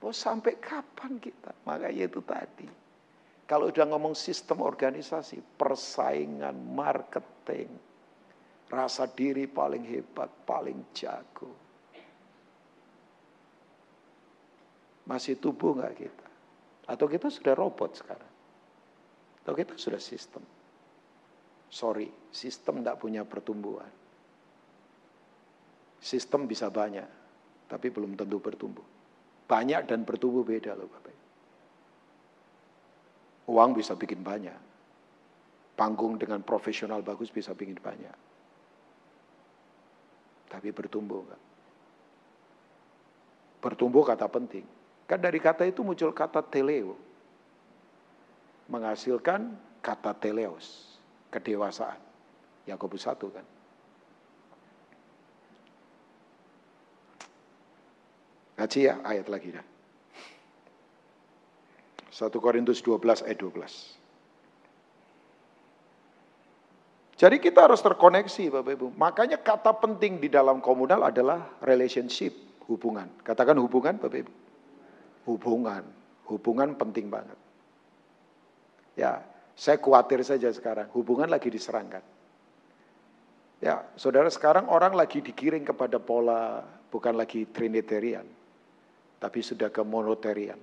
Mau sampai kapan kita? Makanya itu tadi. Kalau udah ngomong sistem organisasi, persaingan, marketing, Rasa diri paling hebat, paling jago. Masih tubuh nggak kita? Atau kita sudah robot sekarang? Atau kita sudah sistem? Sorry, sistem tidak punya pertumbuhan. Sistem bisa banyak, tapi belum tentu bertumbuh. Banyak dan bertumbuh beda loh Bapak. Uang bisa bikin banyak. Panggung dengan profesional bagus bisa bikin banyak tapi bertumbuh enggak? Bertumbuh kata penting. Kan dari kata itu muncul kata teleo. Menghasilkan kata teleos, kedewasaan. Yakobus 1 kan. Ngaji ya ayat lagi dah. 1 Korintus 12 ayat 12. Jadi kita harus terkoneksi Bapak Ibu. Makanya kata penting di dalam komunal adalah relationship, hubungan. Katakan hubungan Bapak Ibu. Hubungan. Hubungan penting banget. Ya, saya khawatir saja sekarang. Hubungan lagi diserangkan. Ya, saudara sekarang orang lagi dikiring kepada pola bukan lagi Trinitarian. Tapi sudah ke monotarian.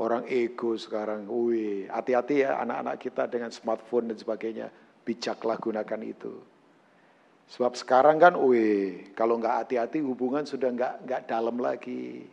Orang ego sekarang, wih, hati-hati ya anak-anak kita dengan smartphone dan sebagainya bijaklah gunakan itu. Sebab sekarang kan, wih, kalau nggak hati-hati hubungan sudah nggak nggak dalam lagi.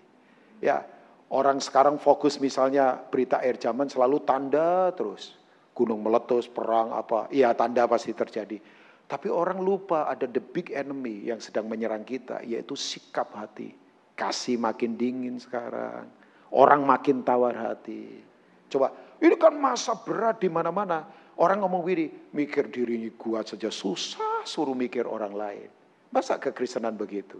Ya, orang sekarang fokus misalnya berita air zaman selalu tanda terus. Gunung meletus, perang apa, iya tanda pasti terjadi. Tapi orang lupa ada the big enemy yang sedang menyerang kita, yaitu sikap hati. Kasih makin dingin sekarang, orang makin tawar hati. Coba, ini kan masa berat di mana-mana. Orang ngomong gini, mikir dirinya kuat saja susah, suruh mikir orang lain. Masa kekristenan begitu?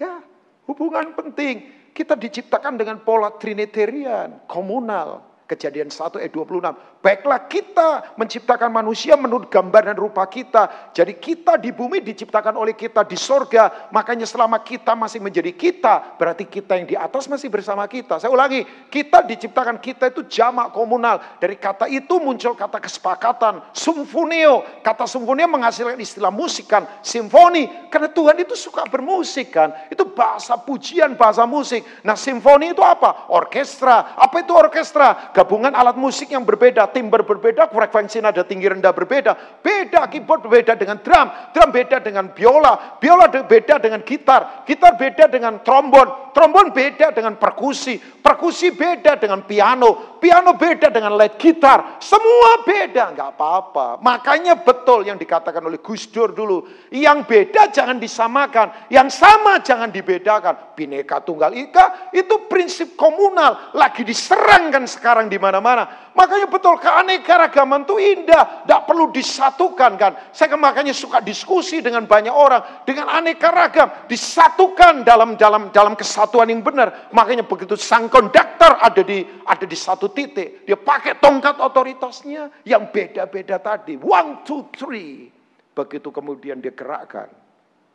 Ya, hubungan penting. Kita diciptakan dengan pola Trinitarian, komunal. Kejadian 1 ayat 26. Baiklah kita menciptakan manusia menurut gambar dan rupa kita. Jadi kita di bumi diciptakan oleh kita di sorga. Makanya selama kita masih menjadi kita, berarti kita yang di atas masih bersama kita. Saya ulangi, kita diciptakan kita itu jamak komunal. Dari kata itu muncul kata kesepakatan, sumfonio. Kata sumfonio menghasilkan istilah musik kan, simfoni. Karena Tuhan itu suka bermusik kan. Itu bahasa pujian, bahasa musik. Nah simfoni itu apa? Orkestra. Apa itu orkestra? Gabungan alat musik yang berbeda, timbre berbeda, frekuensi nada tinggi rendah berbeda, beda keyboard berbeda dengan drum, drum beda dengan biola, biola beda dengan gitar, gitar beda dengan trombon, trombon beda dengan perkusi, perkusi beda dengan piano, piano beda dengan lead gitar, semua beda, nggak apa-apa. Makanya betul yang dikatakan oleh Gus Dur dulu, yang beda jangan disamakan, yang sama jangan dibedakan. Bineka Tunggal Ika itu prinsip komunal, lagi diserangkan sekarang di mana-mana. Makanya betul keanekaragaman itu indah, tidak perlu disatukan kan. Saya makanya suka diskusi dengan banyak orang dengan aneka ragam, disatukan dalam dalam dalam kesatuan yang benar. Makanya begitu sang konduktor ada di ada di satu titik, dia pakai tongkat otoritasnya yang beda-beda tadi. One, two, three. Begitu kemudian dia gerakkan,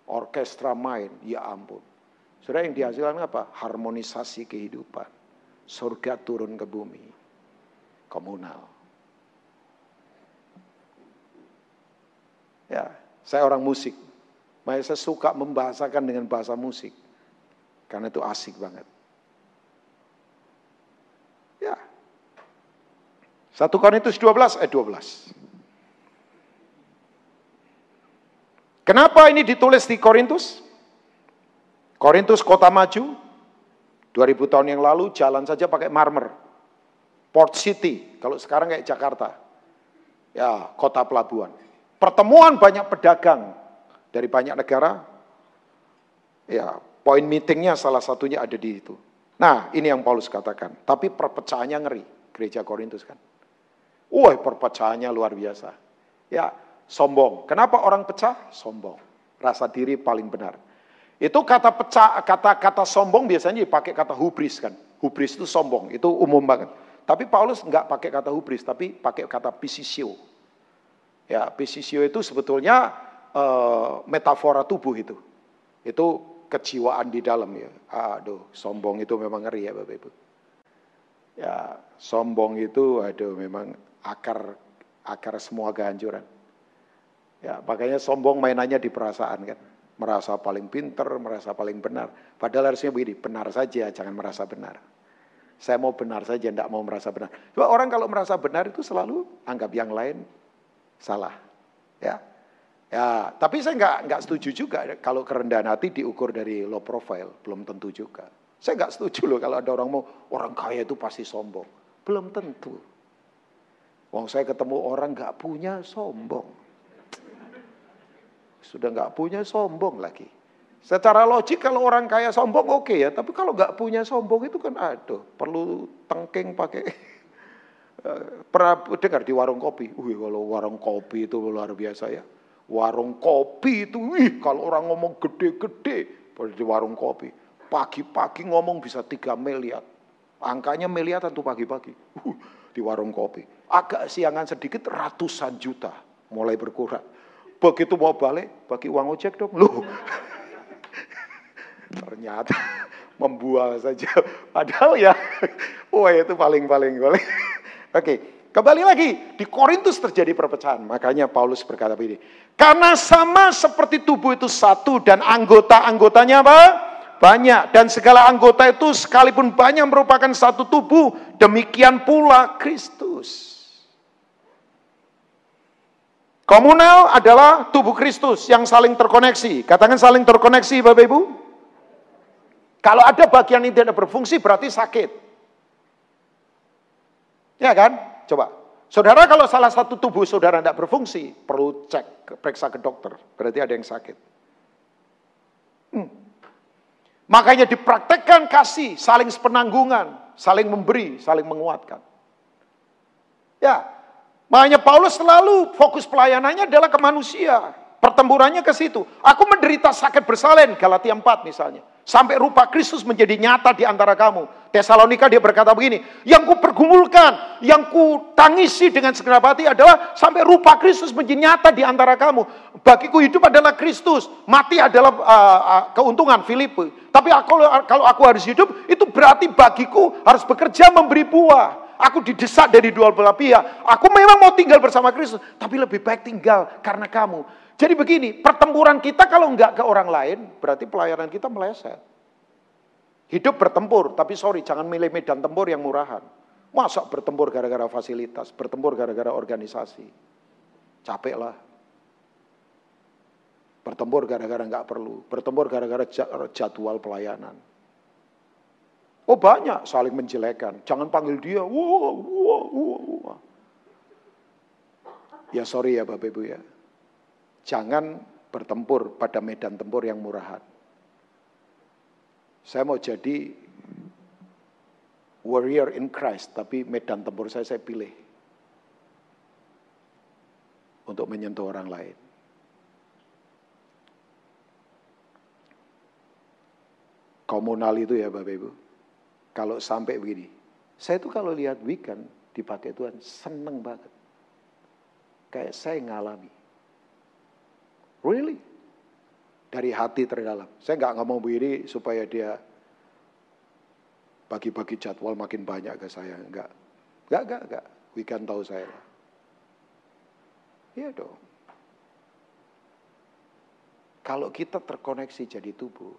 orkestra main, ya ampun. Sudah yang dihasilkan apa? Harmonisasi kehidupan. Surga turun ke bumi komunal. Ya, saya orang musik. Makanya saya suka membahasakan dengan bahasa musik. Karena itu asik banget. Ya. 1 Korintus 12 ayat 12. Kenapa ini ditulis di Korintus? Korintus kota maju, 2000 tahun yang lalu jalan saja pakai marmer. Port City, kalau sekarang kayak Jakarta. Ya, kota pelabuhan. Pertemuan banyak pedagang dari banyak negara. Ya, poin meetingnya salah satunya ada di itu. Nah, ini yang Paulus katakan. Tapi perpecahannya ngeri, gereja Korintus kan. Wah, perpecahannya luar biasa. Ya, Sombong. Kenapa orang pecah? Sombong. Rasa diri paling benar. Itu kata pecah, kata-kata sombong biasanya dipakai kata hubris kan. Hubris itu sombong, itu umum banget. Tapi Paulus nggak pakai kata hubris, tapi pakai kata pisisio. Ya, pisisio itu sebetulnya uh, metafora tubuh itu. Itu kejiwaan di dalam ya. Aduh, sombong itu memang ngeri ya Bapak Ibu. Ya, sombong itu aduh memang akar akar semua kehancuran. Ya, makanya sombong mainannya di perasaan kan merasa paling pinter, merasa paling benar. Padahal harusnya begini, benar saja, jangan merasa benar. Saya mau benar saja, tidak mau merasa benar. Coba orang kalau merasa benar itu selalu anggap yang lain salah. Ya, ya. Tapi saya nggak nggak setuju juga kalau kerendahan hati diukur dari low profile, belum tentu juga. Saya nggak setuju loh kalau ada orang mau orang kaya itu pasti sombong, belum tentu. Wong saya ketemu orang nggak punya sombong. Sudah nggak punya sombong lagi. Secara logik kalau orang kaya sombong oke okay ya, tapi kalau nggak punya sombong itu kan aduh perlu tengking pakai pernah dengar di warung kopi. Wih kalau warung kopi itu luar biasa ya. Warung kopi itu, wih kalau orang ngomong gede-gede pada di warung kopi. Pagi-pagi ngomong bisa 3 miliar. Angkanya miliar tentu pagi-pagi. Uh, di warung kopi. Agak siangan sedikit ratusan juta mulai berkurang. Begitu mau balik, bagi uang ojek dong. Loh. Ternyata membual saja. Padahal ya, wah itu paling-paling paling. Oke, kembali lagi. Di Korintus terjadi perpecahan. Makanya Paulus berkata begini. Karena sama seperti tubuh itu satu dan anggota-anggotanya apa? Banyak. Dan segala anggota itu sekalipun banyak merupakan satu tubuh. Demikian pula Kristus. Komunal adalah tubuh Kristus yang saling terkoneksi. Katakan saling terkoneksi Bapak Ibu. Kalau ada bagian yang tidak berfungsi berarti sakit. Ya kan? Coba. Saudara kalau salah satu tubuh saudara tidak berfungsi, perlu cek, periksa ke dokter. Berarti ada yang sakit. Hmm. Makanya dipraktekkan kasih, saling sepenanggungan, saling memberi, saling menguatkan. Ya, Makanya Paulus selalu fokus pelayanannya adalah ke manusia. Pertempurannya ke situ. Aku menderita sakit bersalin, Galatia 4 misalnya. Sampai rupa Kristus menjadi nyata di antara kamu. Tesalonika dia berkata begini, yang ku pergumulkan, yang ku tangisi dengan segenap hati adalah sampai rupa Kristus menjadi nyata di antara kamu. Bagiku hidup adalah Kristus, mati adalah uh, uh, keuntungan Filipi. Tapi aku, kalau aku harus hidup, itu berarti bagiku harus bekerja memberi buah. Aku didesak dari dua belah pihak. Aku memang mau tinggal bersama Kristus, tapi lebih baik tinggal karena kamu. Jadi begini, pertempuran kita kalau enggak ke orang lain, berarti pelayanan kita meleset. Hidup bertempur, tapi sorry, jangan milih medan tempur yang murahan. Masa bertempur gara-gara fasilitas, bertempur gara-gara organisasi. Capek lah. Bertempur gara-gara enggak perlu, bertempur gara-gara jadwal pelayanan. Oh banyak saling menjelekan. Jangan panggil dia. Wah, wah, wah, wah. Ya sorry ya Bapak Ibu ya. Jangan bertempur pada medan tempur yang murahan. Saya mau jadi warrior in Christ, tapi medan tempur saya saya pilih untuk menyentuh orang lain. Komunal itu ya Bapak Ibu. Kalau sampai begini, saya tuh kalau lihat weekend dipakai Tuhan seneng banget. Kayak saya ngalami. Really? Dari hati terdalam. Saya nggak ngomong begini supaya dia bagi-bagi jadwal makin banyak ke saya. Enggak. Enggak, enggak, enggak. Weekend tahu saya. Iya dong. Kalau kita terkoneksi jadi tubuh,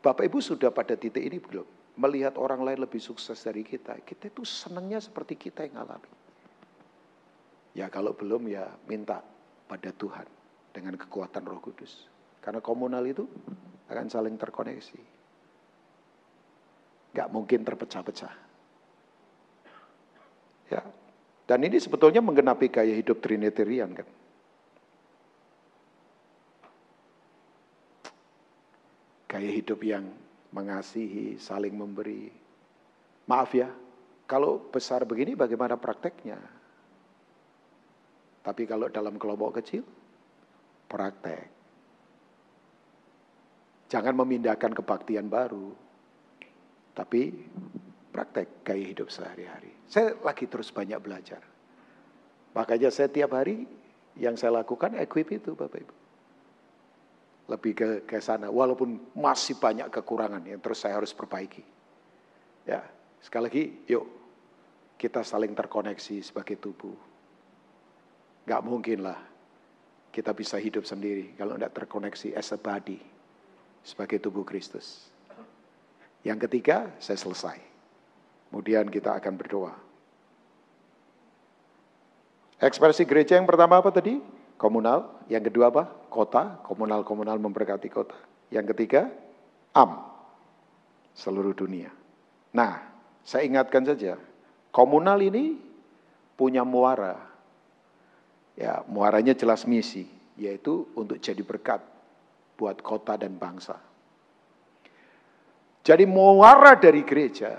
Bapak Ibu sudah pada titik ini belum? Melihat orang lain lebih sukses dari kita. Kita itu senangnya seperti kita yang alami. Ya kalau belum ya minta pada Tuhan dengan kekuatan roh kudus. Karena komunal itu akan saling terkoneksi. Gak mungkin terpecah-pecah. Ya, dan ini sebetulnya menggenapi gaya hidup Trinitarian kan. Gaya hidup yang mengasihi, saling memberi. Maaf ya, kalau besar begini bagaimana prakteknya? Tapi kalau dalam kelompok kecil, praktek. Jangan memindahkan kebaktian baru, tapi praktek gaya hidup sehari-hari. Saya lagi terus banyak belajar. Makanya saya tiap hari yang saya lakukan equip itu Bapak Ibu. Lebih ke, ke sana, walaupun masih banyak kekurangan yang terus saya harus perbaiki. Ya, sekali lagi, yuk kita saling terkoneksi sebagai tubuh. Gak mungkin lah kita bisa hidup sendiri kalau tidak terkoneksi as a body sebagai tubuh Kristus. Yang ketiga, saya selesai. Kemudian kita akan berdoa. Ekspresi gereja yang pertama apa tadi? Komunal. Yang kedua apa? Kota. Komunal-komunal memberkati kota. Yang ketiga, am. Seluruh dunia. Nah, saya ingatkan saja, komunal ini punya muara. Ya, muaranya jelas misi, yaitu untuk jadi berkat buat kota dan bangsa. Jadi muara dari gereja,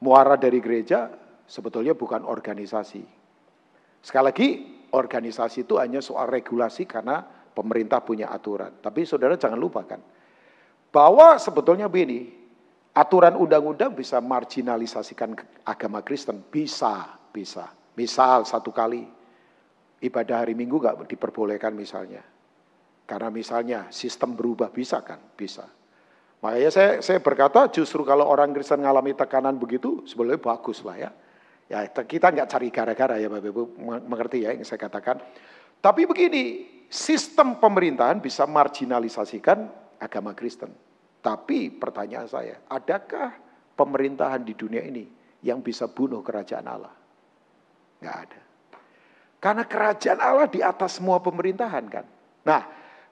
muara dari gereja sebetulnya bukan organisasi. Sekali lagi, organisasi itu hanya soal regulasi karena pemerintah punya aturan. Tapi saudara jangan lupakan, bahwa sebetulnya begini, aturan undang-undang bisa marginalisasikan agama Kristen. Bisa, bisa. Misal satu kali, ibadah hari Minggu nggak diperbolehkan misalnya. Karena misalnya sistem berubah bisa kan? Bisa. Makanya saya, saya berkata justru kalau orang Kristen mengalami tekanan begitu sebenarnya bagus lah ya. Ya kita nggak cari gara-gara ya Bapak Ibu mengerti ya yang saya katakan. Tapi begini, sistem pemerintahan bisa marginalisasikan agama Kristen. Tapi pertanyaan saya, adakah pemerintahan di dunia ini yang bisa bunuh kerajaan Allah? Nggak ada. Karena kerajaan Allah di atas semua pemerintahan kan. Nah,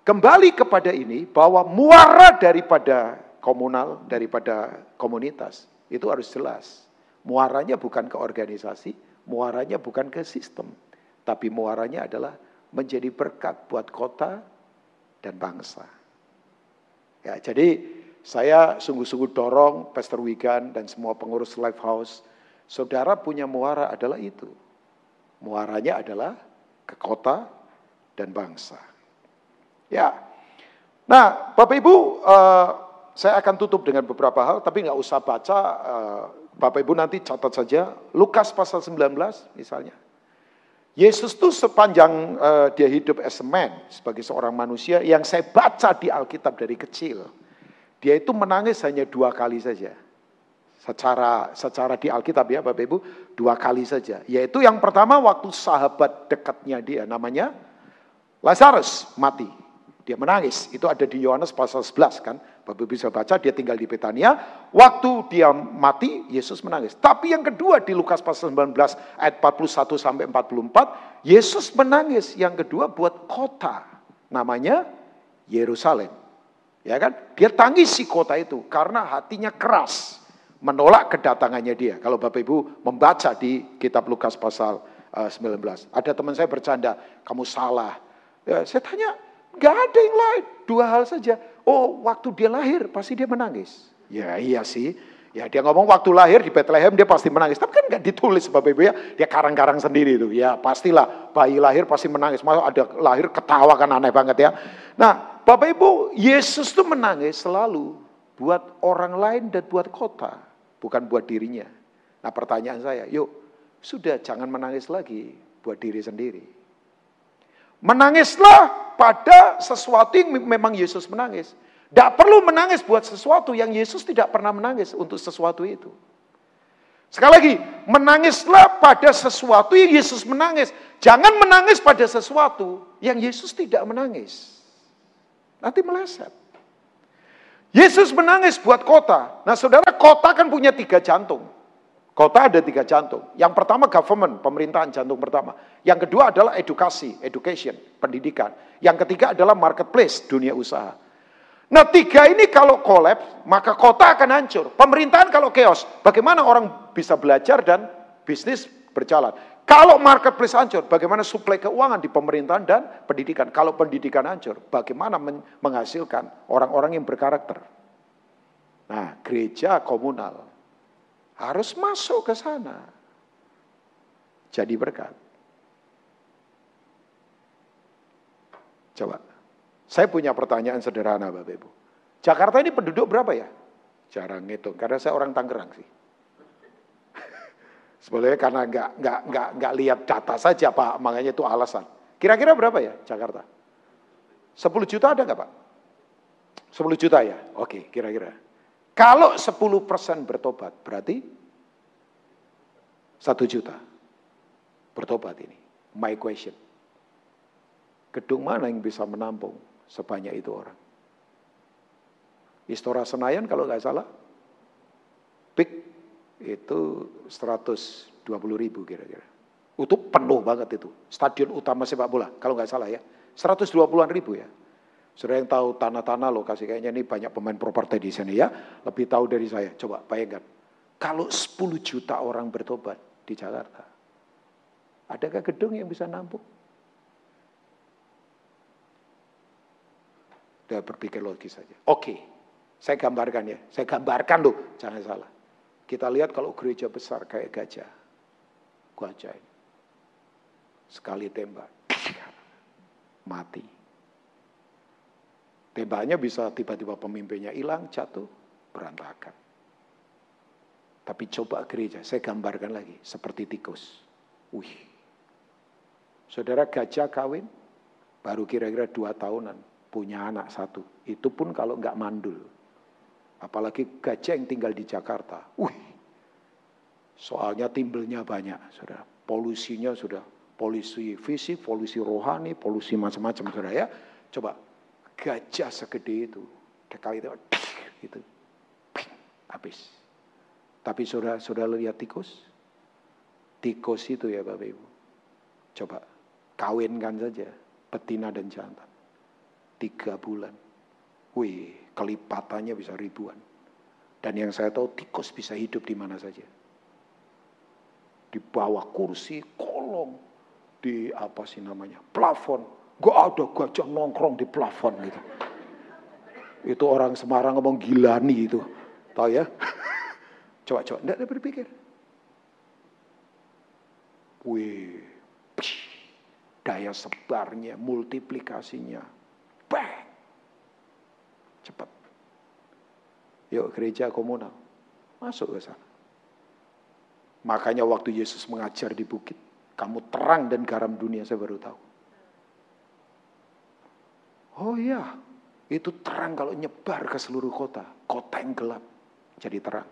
Kembali kepada ini bahwa muara daripada komunal, daripada komunitas itu harus jelas. Muaranya bukan ke organisasi, muaranya bukan ke sistem, tapi muaranya adalah menjadi berkat buat kota dan bangsa. Ya, jadi saya sungguh-sungguh dorong Pastor Wigan dan semua pengurus Life House, saudara punya muara adalah itu. Muaranya adalah ke kota dan bangsa. Ya. Nah, Bapak Ibu, uh, saya akan tutup dengan beberapa hal, tapi nggak usah baca. Uh, Bapak Ibu nanti catat saja. Lukas pasal 19 misalnya. Yesus tuh sepanjang uh, dia hidup as a man, sebagai seorang manusia, yang saya baca di Alkitab dari kecil. Dia itu menangis hanya dua kali saja. Secara secara di Alkitab ya Bapak Ibu, dua kali saja. Yaitu yang pertama waktu sahabat dekatnya dia, namanya Lazarus mati. Dia menangis. Itu ada di Yohanes pasal 11 kan. Bapak bisa baca dia tinggal di Betania. Waktu dia mati, Yesus menangis. Tapi yang kedua di Lukas pasal 19 ayat 41 sampai 44, Yesus menangis yang kedua buat kota. Namanya Yerusalem. Ya kan? Dia tangisi kota itu karena hatinya keras menolak kedatangannya dia. Kalau Bapak Ibu membaca di kitab Lukas pasal 19. Eh, ada teman saya bercanda, kamu salah. Ya, saya tanya, Gak ada yang lain. Dua hal saja. Oh, waktu dia lahir pasti dia menangis. Ya iya sih. Ya dia ngomong waktu lahir di Bethlehem dia pasti menangis. Tapi kan gak ditulis Bapak Ibu ya. Dia karang-karang sendiri itu. Ya pastilah bayi lahir pasti menangis. Masa ada lahir ketawa kan aneh banget ya. Nah Bapak Ibu Yesus tuh menangis selalu buat orang lain dan buat kota. Bukan buat dirinya. Nah pertanyaan saya, yuk sudah jangan menangis lagi buat diri sendiri. Menangislah pada sesuatu yang memang Yesus menangis. Tidak perlu menangis buat sesuatu yang Yesus tidak pernah menangis untuk sesuatu itu. Sekali lagi, menangislah pada sesuatu yang Yesus menangis. Jangan menangis pada sesuatu yang Yesus tidak menangis. Nanti meleset. Yesus menangis buat kota. Nah saudara, kota kan punya tiga jantung. Kota ada tiga jantung. Yang pertama government, pemerintahan jantung pertama. Yang kedua adalah edukasi, education, pendidikan. Yang ketiga adalah marketplace, dunia usaha. Nah tiga ini kalau kolaps, maka kota akan hancur. Pemerintahan kalau chaos, bagaimana orang bisa belajar dan bisnis berjalan. Kalau marketplace hancur, bagaimana suplai keuangan di pemerintahan dan pendidikan? Kalau pendidikan hancur, bagaimana menghasilkan orang-orang yang berkarakter? Nah, gereja komunal harus masuk ke sana. Jadi berkat. Coba, saya punya pertanyaan sederhana Bapak Ibu. Jakarta ini penduduk berapa ya? Jarang ngitung, karena saya orang Tangerang sih. Sebenarnya karena nggak nggak nggak nggak lihat data saja Pak, makanya itu alasan. Kira-kira berapa ya Jakarta? 10 juta ada nggak Pak? 10 juta ya? Oke, kira-kira. Kalau 10 persen bertobat, berarti 1 juta bertobat ini. My question. Gedung mana yang bisa menampung sebanyak itu orang? Istora Senayan kalau nggak salah, peak itu 120 ribu kira-kira. Itu penuh banget itu. Stadion utama sepak bola, kalau nggak salah ya. 120-an ribu ya. Sudah yang tahu tanah-tanah lokasi kayaknya ini banyak pemain properti di sini ya. Lebih tahu dari saya. Coba bayangkan. Kalau 10 juta orang bertobat di Jakarta. Adakah gedung yang bisa nampung? Dia berpikir logis saja. Oke, saya gambarkan ya. Saya gambarkan loh, jangan salah. Kita lihat kalau gereja besar kayak gajah. Gajah ini. Sekali tembak. Mati. Tembaknya bisa tiba-tiba pemimpinnya hilang, jatuh, berantakan. Tapi coba gereja, saya gambarkan lagi, seperti tikus. Wih. Saudara gajah kawin, baru kira-kira dua tahunan, punya anak satu. Itu pun kalau nggak mandul. Apalagi gajah yang tinggal di Jakarta. Wih. Soalnya timbelnya banyak, saudara. Polusinya sudah polusi fisik, polusi rohani, polusi macam-macam, saudara ya. Coba gajah segede itu. Kali itu, itu habis. Tapi sudah sudah lihat tikus? Tikus itu ya Bapak Ibu. Coba kawinkan saja betina dan jantan. Tiga bulan. Wih, kelipatannya bisa ribuan. Dan yang saya tahu tikus bisa hidup di mana saja. Di bawah kursi, kolong, di apa sih namanya, plafon, Gak ada gajah nongkrong di plafon gitu. Itu orang Semarang ngomong gilani itu. Tahu ya? coba, coba. Tidak ada berpikir. Wih. Daya sebarnya, multiplikasinya. Cepat. Yuk gereja komunal. Masuk ke sana. Makanya waktu Yesus mengajar di bukit. Kamu terang dan garam dunia saya baru tahu. Oh iya, itu terang kalau nyebar ke seluruh kota. Kota yang gelap jadi terang.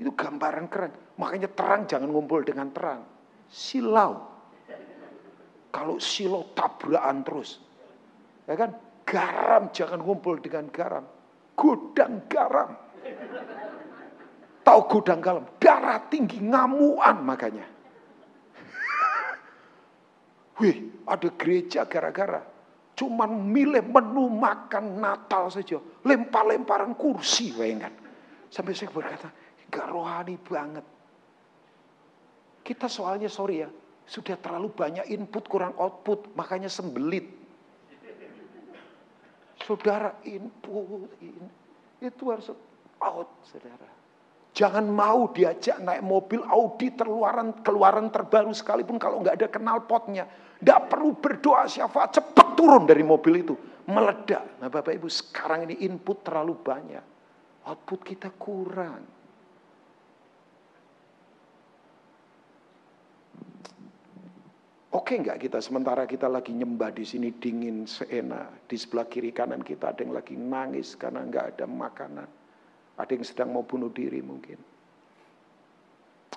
Itu gambaran keren. Makanya terang jangan ngumpul dengan terang. Silau. Kalau silau tabrakan terus. Ya kan? Garam jangan ngumpul dengan garam. Gudang garam. Tahu gudang garam? Darah tinggi ngamuan makanya. Wih, ada gereja gara-gara Cuman milih menu makan Natal saja. Lempar-lemparan kursi bayangkan. Sampai saya berkata, gak rohani banget. Kita soalnya sorry ya, sudah terlalu banyak input kurang output, makanya sembelit. Saudara input, in, itu harus out saudara. Jangan mau diajak naik mobil Audi terluaran keluaran terbaru sekalipun kalau nggak ada kenal potnya. Nggak perlu berdoa siapa cepat turun dari mobil itu meledak. Nah Bapak Ibu sekarang ini input terlalu banyak, output kita kurang. Oke nggak kita sementara kita lagi nyembah di sini dingin seenak di sebelah kiri kanan kita ada yang lagi nangis karena nggak ada makanan. Ada yang sedang mau bunuh diri mungkin.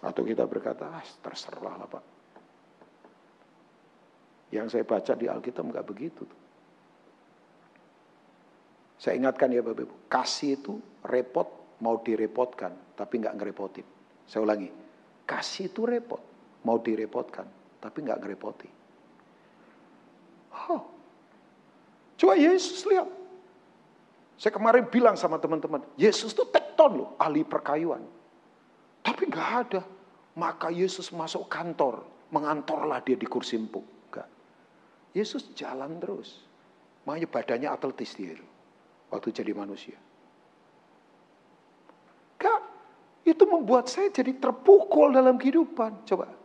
Atau kita berkata, ah, terserah lah Pak. Yang saya baca di Alkitab nggak begitu. Saya ingatkan ya Bapak Ibu, kasih itu repot mau direpotkan, tapi nggak ngerepotin. Saya ulangi, kasih itu repot, mau direpotkan, tapi nggak ngerepoti. Oh. Coba Yesus lihat, saya kemarin bilang sama teman-teman, Yesus itu tekton loh, ahli perkayuan. Tapi nggak ada. Maka Yesus masuk kantor, mengantorlah dia di kursi empuk. Enggak. Yesus jalan terus. Makanya badannya atletis dia itu. Waktu jadi manusia. Enggak. Itu membuat saya jadi terpukul dalam kehidupan. Coba.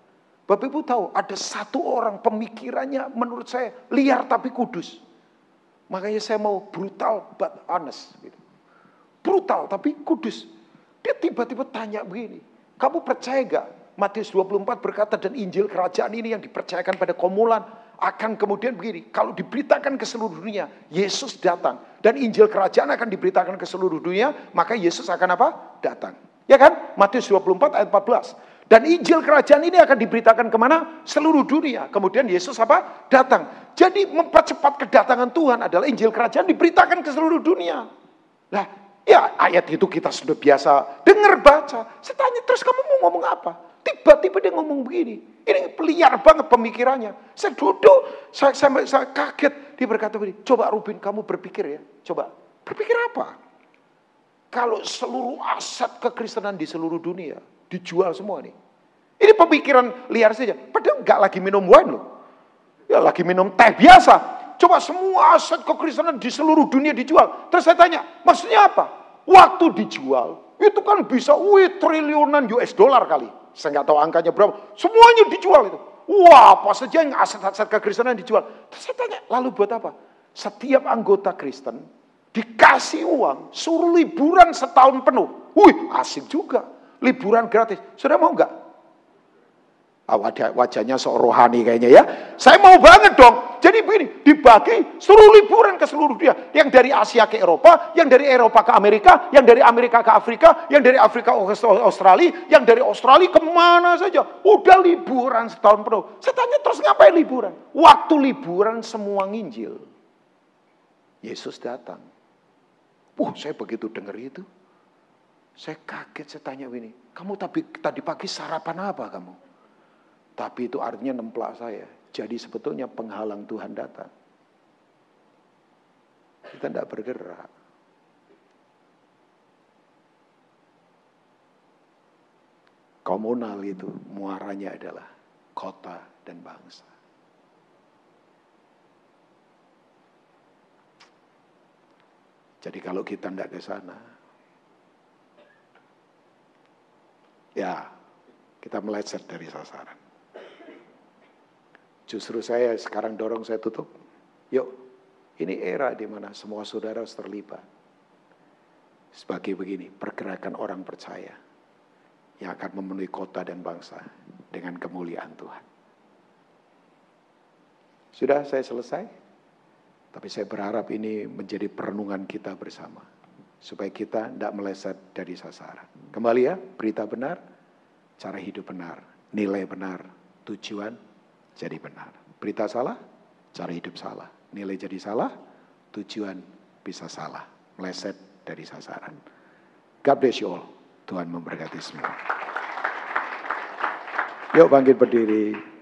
Bapak Ibu tahu ada satu orang pemikirannya menurut saya liar tapi kudus. Makanya saya mau brutal but honest. Gitu. Brutal tapi kudus. Dia tiba-tiba tanya begini, kamu percaya gak Matius 24 berkata dan Injil kerajaan ini yang dipercayakan pada komulan akan kemudian begini, kalau diberitakan ke seluruh dunia, Yesus datang dan Injil kerajaan akan diberitakan ke seluruh dunia, maka Yesus akan apa? Datang. Ya kan? Matius 24 ayat 14. Dan Injil kerajaan ini akan diberitakan ke mana? Seluruh dunia. Kemudian Yesus apa? Datang. Jadi mempercepat kedatangan Tuhan adalah Injil kerajaan diberitakan ke seluruh dunia. Nah, ya ayat itu kita sudah biasa dengar baca. Saya tanya terus kamu mau ngomong apa? Tiba-tiba dia ngomong begini. Ini liar banget pemikirannya. Saya duduk, saya, saya, saya kaget. Dia berkata begini, coba Rubin kamu berpikir ya. Coba, berpikir apa? Kalau seluruh aset kekristenan di seluruh dunia Dijual semua nih. Ini pemikiran liar saja. Padahal nggak lagi minum wine loh. Ya lagi minum teh biasa. Coba semua aset kekristenan di seluruh dunia dijual. Terus saya tanya, maksudnya apa? Waktu dijual, itu kan bisa wih triliunan US dollar kali. Saya nggak tahu angkanya berapa. Semuanya dijual itu. Wah, apa saja yang aset-aset kekristenan dijual. Terus saya tanya, lalu buat apa? Setiap anggota Kristen dikasih uang, suruh liburan setahun penuh. Wih, asik juga liburan gratis. Sudah mau nggak? Ah, wajah, wajahnya sok rohani kayaknya ya. Saya mau banget dong. Jadi begini, dibagi seluruh liburan ke seluruh dunia. Yang dari Asia ke Eropa, yang dari Eropa ke Amerika, yang dari Amerika ke Afrika, yang dari Afrika ke Australia, yang dari Australia ke mana saja. Udah liburan setahun penuh. Saya tanya terus ngapain liburan? Waktu liburan semua nginjil. Yesus datang. Wah, saya begitu dengar itu. Saya kaget, saya tanya ini, kamu tadi, tadi pagi sarapan apa kamu? Tapi itu artinya nemplak saya. Jadi sebetulnya penghalang Tuhan datang. Kita tidak bergerak. Komunal itu muaranya adalah kota dan bangsa. Jadi kalau kita tidak ke sana, ya kita meleset dari sasaran. Justru saya sekarang dorong saya tutup. Yuk, ini era di mana semua saudara harus terlibat. Sebagai begini, pergerakan orang percaya yang akan memenuhi kota dan bangsa dengan kemuliaan Tuhan. Sudah saya selesai, tapi saya berharap ini menjadi perenungan kita bersama supaya kita tidak meleset dari sasaran. Kembali ya, berita benar, cara hidup benar, nilai benar, tujuan jadi benar. Berita salah, cara hidup salah, nilai jadi salah, tujuan bisa salah, meleset dari sasaran. God bless you all. Tuhan memberkati semua. Yuk bangkit berdiri.